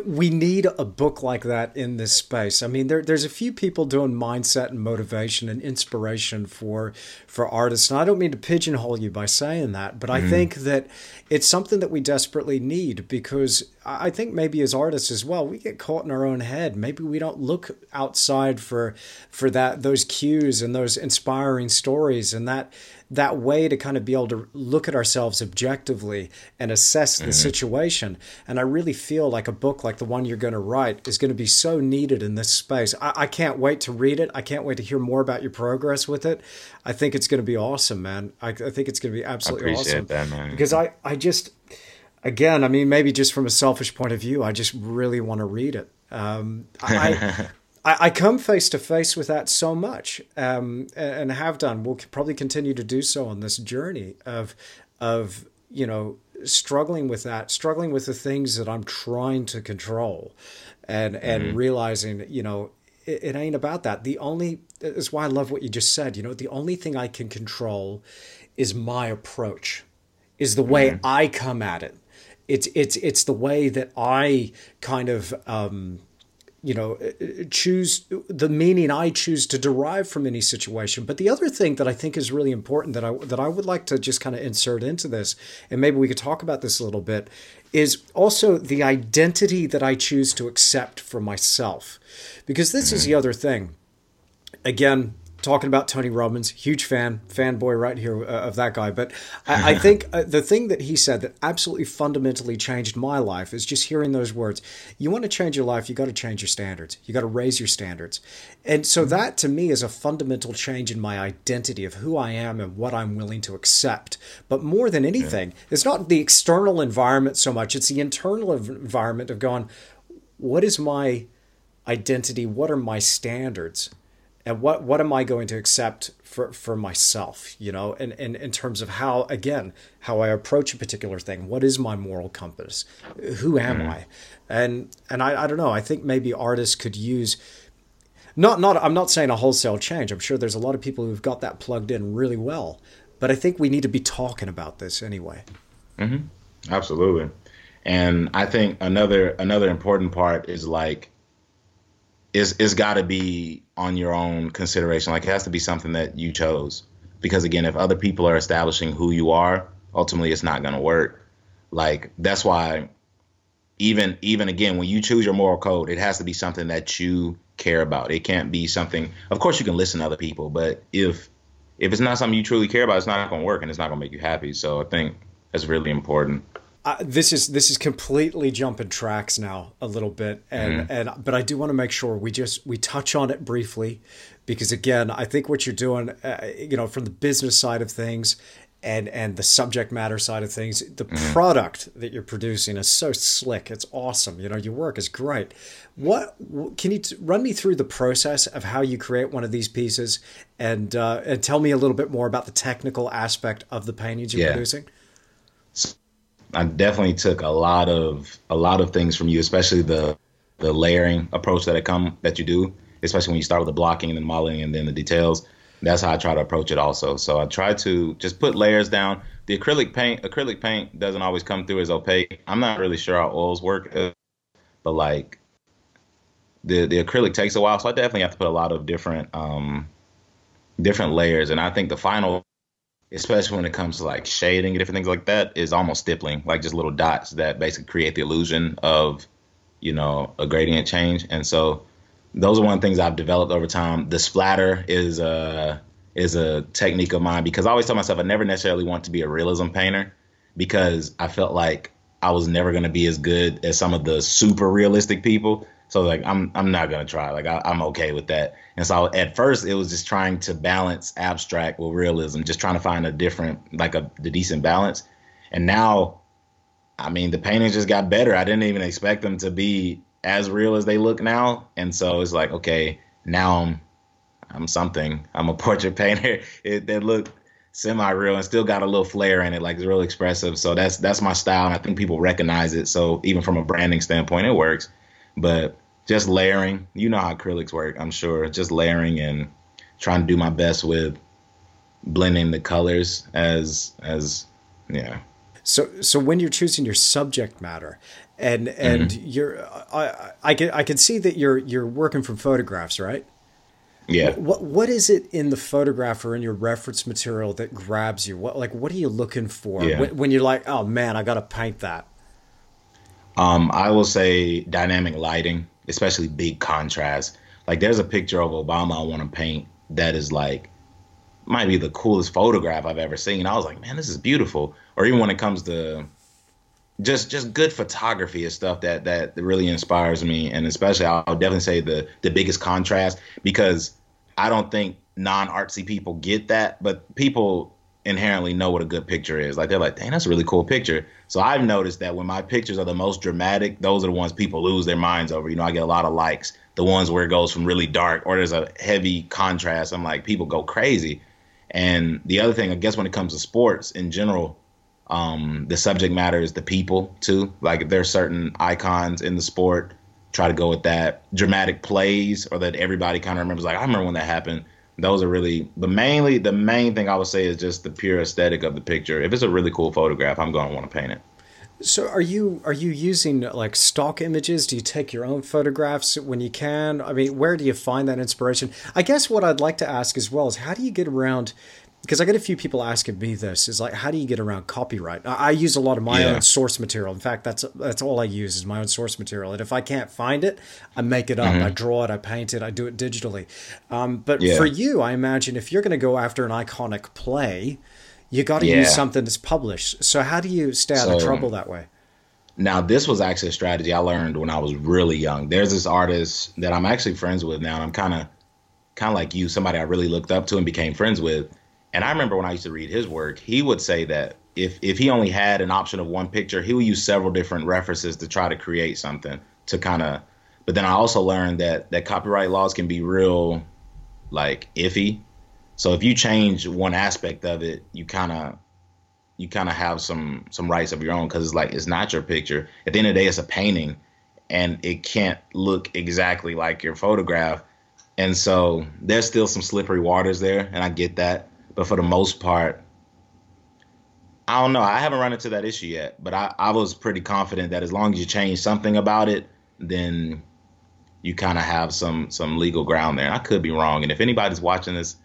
[SPEAKER 1] We need a book like that in this space. I mean, there, there's a few people doing mindset and motivation and inspiration for for artists, and I don't mean to pigeonhole you by saying that, but mm-hmm. I think that it's something that we desperately need because I think maybe as artists as well, we get caught in our own head. Maybe we don't look outside for for that those cues and those inspiring stories and that that way to kind of be able to look at ourselves objectively and assess the mm-hmm. situation. And I really feel like a book like the one you're going to write is going to be so needed in this space. I, I can't wait to read it. I can't wait to hear more about your progress with it. I think it's going to be awesome, man. I, I think it's going to be absolutely awesome.
[SPEAKER 2] That, man.
[SPEAKER 1] Because I, I just, again, I mean, maybe just from a selfish point of view, I just really want to read it. Um, I, I, I come face to face with that so much, um, and have done. We'll probably continue to do so on this journey of of you know struggling with that, struggling with the things that I'm trying to control, and and mm-hmm. realizing you know it, it ain't about that. The only is why I love what you just said. You know, the only thing I can control is my approach, is the way mm-hmm. I come at it. It's it's it's the way that I kind of um, you know choose the meaning I choose to derive from any situation. But the other thing that I think is really important that I that I would like to just kind of insert into this, and maybe we could talk about this a little bit, is also the identity that I choose to accept for myself, because this mm-hmm. is the other thing. Again, talking about Tony Robbins, huge fan, fanboy right here uh, of that guy. But I, I think uh, the thing that he said that absolutely fundamentally changed my life is just hearing those words. You want to change your life, you got to change your standards. You got to raise your standards. And so mm-hmm. that to me is a fundamental change in my identity of who I am and what I'm willing to accept. But more than anything, yeah. it's not the external environment so much, it's the internal environment of going, what is my identity? What are my standards? And what what am I going to accept for for myself you know and, and in terms of how again how I approach a particular thing what is my moral compass who am mm. I and and I, I don't know I think maybe artists could use not not I'm not saying a wholesale change I'm sure there's a lot of people who've got that plugged in really well but I think we need to be talking about this anyway.
[SPEAKER 2] Mm-hmm. Absolutely, and I think another another important part is like is it's got to be on your own consideration. Like it has to be something that you chose, because again, if other people are establishing who you are, ultimately it's not going to work. Like that's why even even again when you choose your moral code, it has to be something that you care about. It can't be something. Of course, you can listen to other people, but if if it's not something you truly care about, it's not going to work and it's not going to make you happy. So I think that's really important.
[SPEAKER 1] This is this is completely jumping tracks now a little bit, and mm-hmm. and but I do want to make sure we just we touch on it briefly, because again, I think what you're doing, uh, you know, from the business side of things, and and the subject matter side of things, the mm-hmm. product that you're producing is so slick. It's awesome. You know, your work is great. What can you t- run me through the process of how you create one of these pieces, and uh, and tell me a little bit more about the technical aspect of the paintings you're yeah. producing?
[SPEAKER 2] I definitely took a lot of a lot of things from you, especially the the layering approach that I come that you do, especially when you start with the blocking and then modeling and then the details. That's how I try to approach it also. So I try to just put layers down. The acrylic paint acrylic paint doesn't always come through as opaque. I'm not really sure how oils work, but like the the acrylic takes a while, so I definitely have to put a lot of different um different layers. And I think the final especially when it comes to like shading and different things like that, is almost stippling, like just little dots that basically create the illusion of, you know, a gradient change. And so those are one of the things I've developed over time. The splatter is a is a technique of mine because I always tell myself I never necessarily want to be a realism painter because I felt like I was never going to be as good as some of the super realistic people. So like I'm I'm not gonna try. Like I, am okay with that. And so at first it was just trying to balance abstract with realism, just trying to find a different like a the decent balance. And now, I mean, the paintings just got better. I didn't even expect them to be as real as they look now. And so it's like okay, now I'm I'm something. I'm a portrait painter. It they look semi-real and still got a little flair in it, like it's real expressive. So that's that's my style, and I think people recognize it. So even from a branding standpoint, it works. But just layering, you know how acrylics work, I'm sure. Just layering and trying to do my best with blending the colors as as yeah.
[SPEAKER 1] So so when you're choosing your subject matter and and mm-hmm. you're I I can I can see that you're you're working from photographs, right?
[SPEAKER 2] Yeah.
[SPEAKER 1] What what is it in the photograph or in your reference material that grabs you? What like what are you looking for yeah. when, when you're like, oh man, I got to paint that?
[SPEAKER 2] Um, I will say dynamic lighting, especially big contrast. Like there's a picture of Obama I want to paint that is like might be the coolest photograph I've ever seen. I was like, man, this is beautiful. Or even when it comes to just just good photography is stuff that that really inspires me, and especially I'll definitely say the the biggest contrast because I don't think non artsy people get that, but people inherently know what a good picture is. Like they're like, dang, that's a really cool picture. So I've noticed that when my pictures are the most dramatic, those are the ones people lose their minds over. You know, I get a lot of likes. The ones where it goes from really dark or there's a heavy contrast, I'm like, people go crazy. And the other thing, I guess, when it comes to sports in general, um, the subject matter is the people too. Like there's certain icons in the sport. Try to go with that dramatic plays, or that everybody kind of remembers. Like I remember when that happened those are really but mainly the main thing I would say is just the pure aesthetic of the picture. If it's a really cool photograph, I'm going to want to paint it.
[SPEAKER 1] So are you are you using like stock images? Do you take your own photographs when you can? I mean, where do you find that inspiration? I guess what I'd like to ask as well is how do you get around because I get a few people asking me this is like, how do you get around copyright? I, I use a lot of my yeah. own source material. In fact, that's that's all I use is my own source material. And if I can't find it, I make it up. Mm-hmm. I draw it. I paint it. I do it digitally. Um, but yeah. for you, I imagine if you're going to go after an iconic play, you got to yeah. use something that's published. So how do you stay out so, of trouble that way?
[SPEAKER 2] Now, this was actually a strategy I learned when I was really young. There's this artist that I'm actually friends with now. And I'm kind of kind of like you, somebody I really looked up to and became friends with and I remember when I used to read his work, he would say that if if he only had an option of one picture, he would use several different references to try to create something to kind of. But then I also learned that that copyright laws can be real, like iffy. So if you change one aspect of it, you kind of you kind of have some some rights of your own because it's like it's not your picture. At the end of the day, it's a painting, and it can't look exactly like your photograph. And so there's still some slippery waters there, and I get that. But for the most part, I don't know. I haven't run into that issue yet, but I, I was pretty confident that as long as you change something about it, then you kind of have some some legal ground there. I could be wrong. And if anybody's watching this,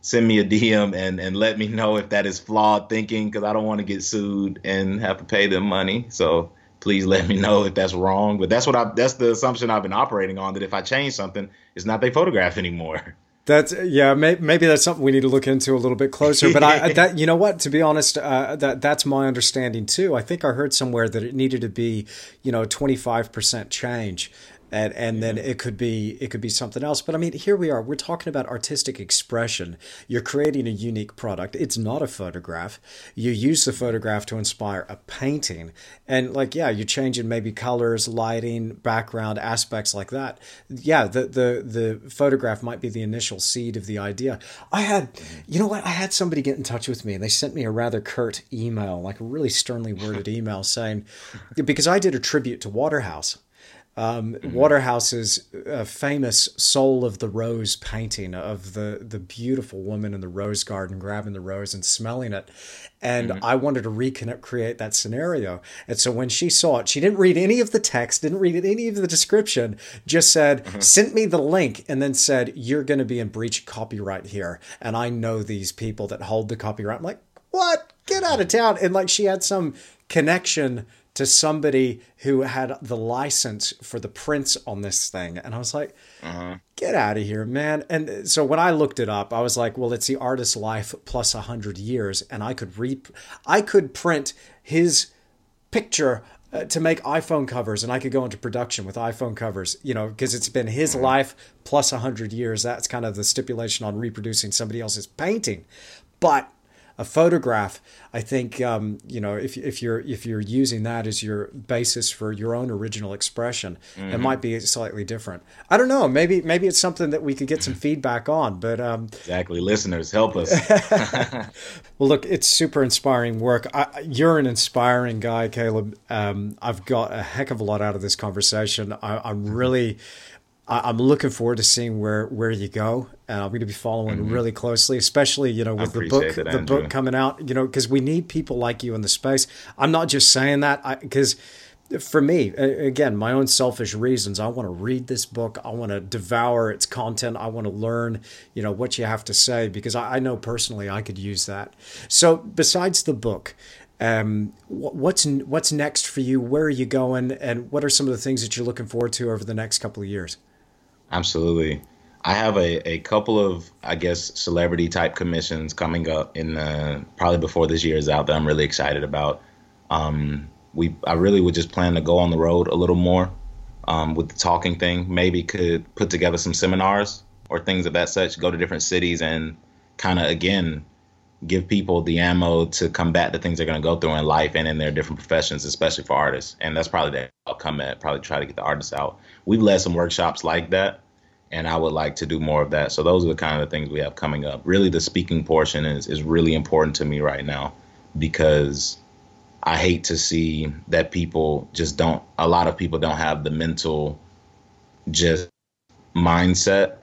[SPEAKER 2] send me a DM and and let me know if that is flawed thinking because I don't want to get sued and have to pay them money. So please let me know if that's wrong. But that's what I that's the assumption I've been operating on that if I change something, it's not they photograph anymore.
[SPEAKER 1] That's yeah. May, maybe that's something we need to look into a little bit closer. But I that you know what? To be honest, uh, that that's my understanding too. I think I heard somewhere that it needed to be you know twenty five percent change and and then mm-hmm. it could be it could be something else. But i mean here we are. We're talking about artistic expression. You're creating a unique product. It's not a photograph. You use the photograph to inspire a painting. And like yeah you're changing maybe colors lighting background aspects like that. Yeah the the the photograph might be the initial seed of the idea. I had mm-hmm. you know what? I had somebody get in touch with me and they sent me a rather curt email like a really sternly worded email saying because i did a tribute to waterhouse um, mm-hmm. Waterhouse's uh, famous "Soul of the Rose" painting of the the beautiful woman in the rose garden grabbing the rose and smelling it, and mm-hmm. I wanted to recreate that scenario. And so when she saw it, she didn't read any of the text, didn't read any of the description, just said, mm-hmm. "Sent me the link," and then said, "You're going to be in breach of copyright here, and I know these people that hold the copyright." I'm like, "What? Get out of town!" And like she had some connection to somebody who had the license for the prints on this thing. And I was like, uh-huh. get out of here, man. And so when I looked it up, I was like, well, it's the artist's life plus a hundred years. And I could read, I could print his picture uh, to make iPhone covers and I could go into production with iPhone covers, you know, because it's been his uh-huh. life plus a hundred years. That's kind of the stipulation on reproducing somebody else's painting. But a photograph, I think um, you know if if you're if you're using that as your basis for your own original expression, mm-hmm. it might be slightly different. I don't know. Maybe maybe it's something that we could get some feedback on. But um,
[SPEAKER 2] exactly, listeners, help us.
[SPEAKER 1] well, look, it's super inspiring work. I, you're an inspiring guy, Caleb. Um, I've got a heck of a lot out of this conversation. I, am really. I'm looking forward to seeing where where you go, and I'm going to be following mm-hmm. really closely, especially you know with the book the Andrew. book coming out. You know, because we need people like you in the space. I'm not just saying that because for me, again, my own selfish reasons, I want to read this book. I want to devour its content. I want to learn, you know, what you have to say because I, I know personally I could use that. So, besides the book, um, what's what's next for you? Where are you going? And what are some of the things that you're looking forward to over the next couple of years?
[SPEAKER 2] Absolutely. I have a, a couple of, I guess, celebrity type commissions coming up in the, probably before this year is out that I'm really excited about. Um, we I really would just plan to go on the road a little more um, with the talking thing. Maybe could put together some seminars or things of that such. Go to different cities and kind of again give people the ammo to combat the things they're going to go through in life and in their different professions, especially for artists. And that's probably the outcome at probably try to get the artists out. We've led some workshops like that, and I would like to do more of that. So those are the kind of things we have coming up. Really, the speaking portion is is really important to me right now because I hate to see that people just don't. A lot of people don't have the mental just mindset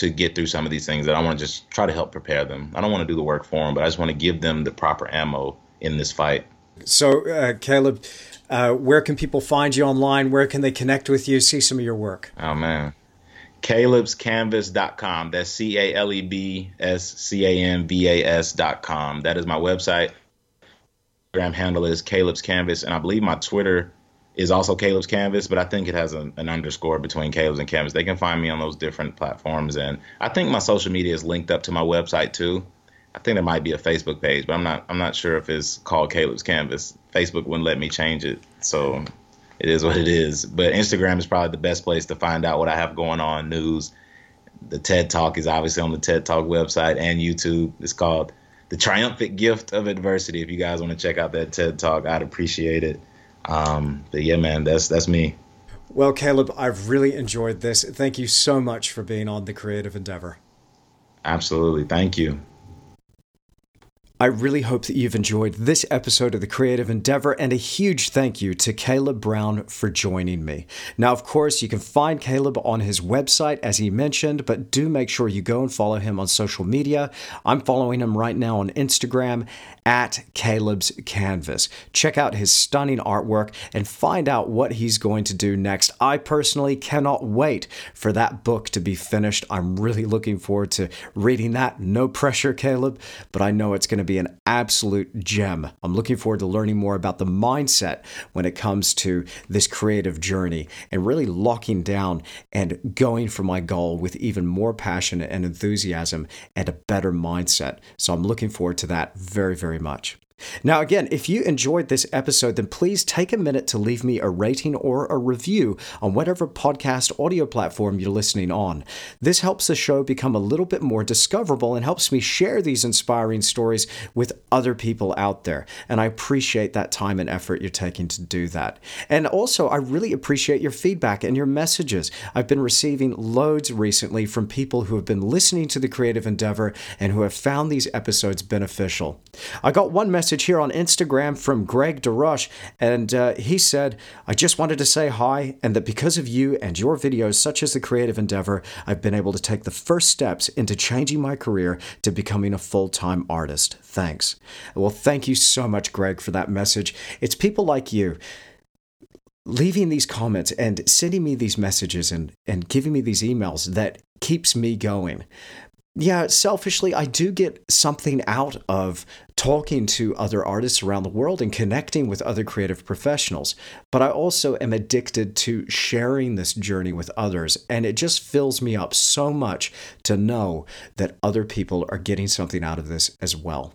[SPEAKER 2] to get through some of these things that I want to just try to help prepare them. I don't want to do the work for them, but I just want to give them the proper ammo in this fight.
[SPEAKER 1] So, uh, Caleb, uh, where can people find you online? Where can they connect with you, see some of your work?
[SPEAKER 2] Oh, man. Caleb'sCanvas.com. That's C A L E B S C A N V A S.com. That is my website. Instagram handle is Caleb's Canvas, and I believe my Twitter is also Caleb's Canvas, but I think it has a, an underscore between Caleb's and Canvas. They can find me on those different platforms, and I think my social media is linked up to my website too. I think there might be a Facebook page, but I'm not I'm not sure if it's called Caleb's Canvas. Facebook wouldn't let me change it, so it is what it is. But Instagram is probably the best place to find out what I have going on, news. The TED Talk is obviously on the TED Talk website and YouTube. It's called The Triumphant Gift of Adversity. If you guys want to check out that TED Talk, I'd appreciate it. Um, but yeah, man, that's that's me.
[SPEAKER 1] Well, Caleb, I've really enjoyed this. Thank you so much for being on the Creative Endeavor.
[SPEAKER 2] Absolutely. Thank you.
[SPEAKER 1] I really hope that you've enjoyed this episode of The Creative Endeavor, and a huge thank you to Caleb Brown for joining me. Now, of course, you can find Caleb on his website, as he mentioned, but do make sure you go and follow him on social media. I'm following him right now on Instagram at Caleb's Canvas. Check out his stunning artwork and find out what he's going to do next. I personally cannot wait for that book to be finished. I'm really looking forward to reading that. No pressure, Caleb, but I know it's going to be an absolute gem. I'm looking forward to learning more about the mindset when it comes to this creative journey and really locking down and going for my goal with even more passion and enthusiasm and a better mindset. So I'm looking forward to that very, very much. Now, again, if you enjoyed this episode, then please take a minute to leave me a rating or a review on whatever podcast audio platform you're listening on. This helps the show become a little bit more discoverable and helps me share these inspiring stories with other people out there. And I appreciate that time and effort you're taking to do that. And also, I really appreciate your feedback and your messages. I've been receiving loads recently from people who have been listening to the creative endeavor and who have found these episodes beneficial. I got one message message here on Instagram from Greg DeRush, and uh, he said, I just wanted to say hi, and that because of you and your videos, such as The Creative Endeavor, I've been able to take the first steps into changing my career to becoming a full time artist. Thanks. Well, thank you so much, Greg, for that message. It's people like you leaving these comments and sending me these messages and, and giving me these emails that keeps me going yeah, selfishly, I do get something out of talking to other artists around the world and connecting with other creative professionals. But I also am addicted to sharing this journey with others. And it just fills me up so much to know that other people are getting something out of this as well.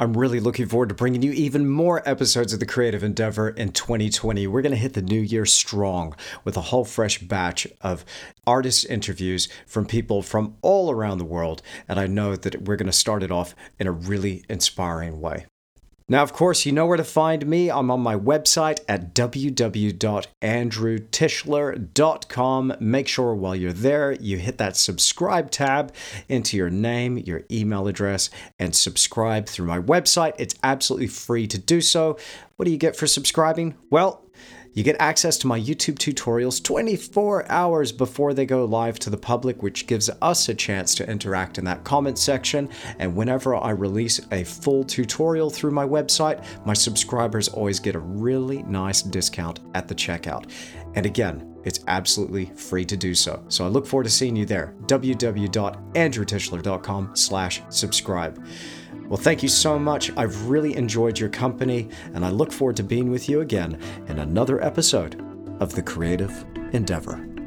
[SPEAKER 1] I'm really looking forward to bringing you even more episodes of The Creative Endeavor in 2020. We're going to hit the new year strong with a whole fresh batch of artist interviews from people from all around the world. And I know that we're going to start it off in a really inspiring way. Now, of course, you know where to find me. I'm on my website at www.andrewtischler.com. Make sure while you're there, you hit that subscribe tab into your name, your email address, and subscribe through my website. It's absolutely free to do so. What do you get for subscribing? Well, you get access to my YouTube tutorials 24 hours before they go live to the public, which gives us a chance to interact in that comment section. And whenever I release a full tutorial through my website, my subscribers always get a really nice discount at the checkout. And again, it's absolutely free to do so. So I look forward to seeing you there. www.andrewtischler.com slash subscribe. Well, thank you so much. I've really enjoyed your company, and I look forward to being with you again in another episode of The Creative Endeavor.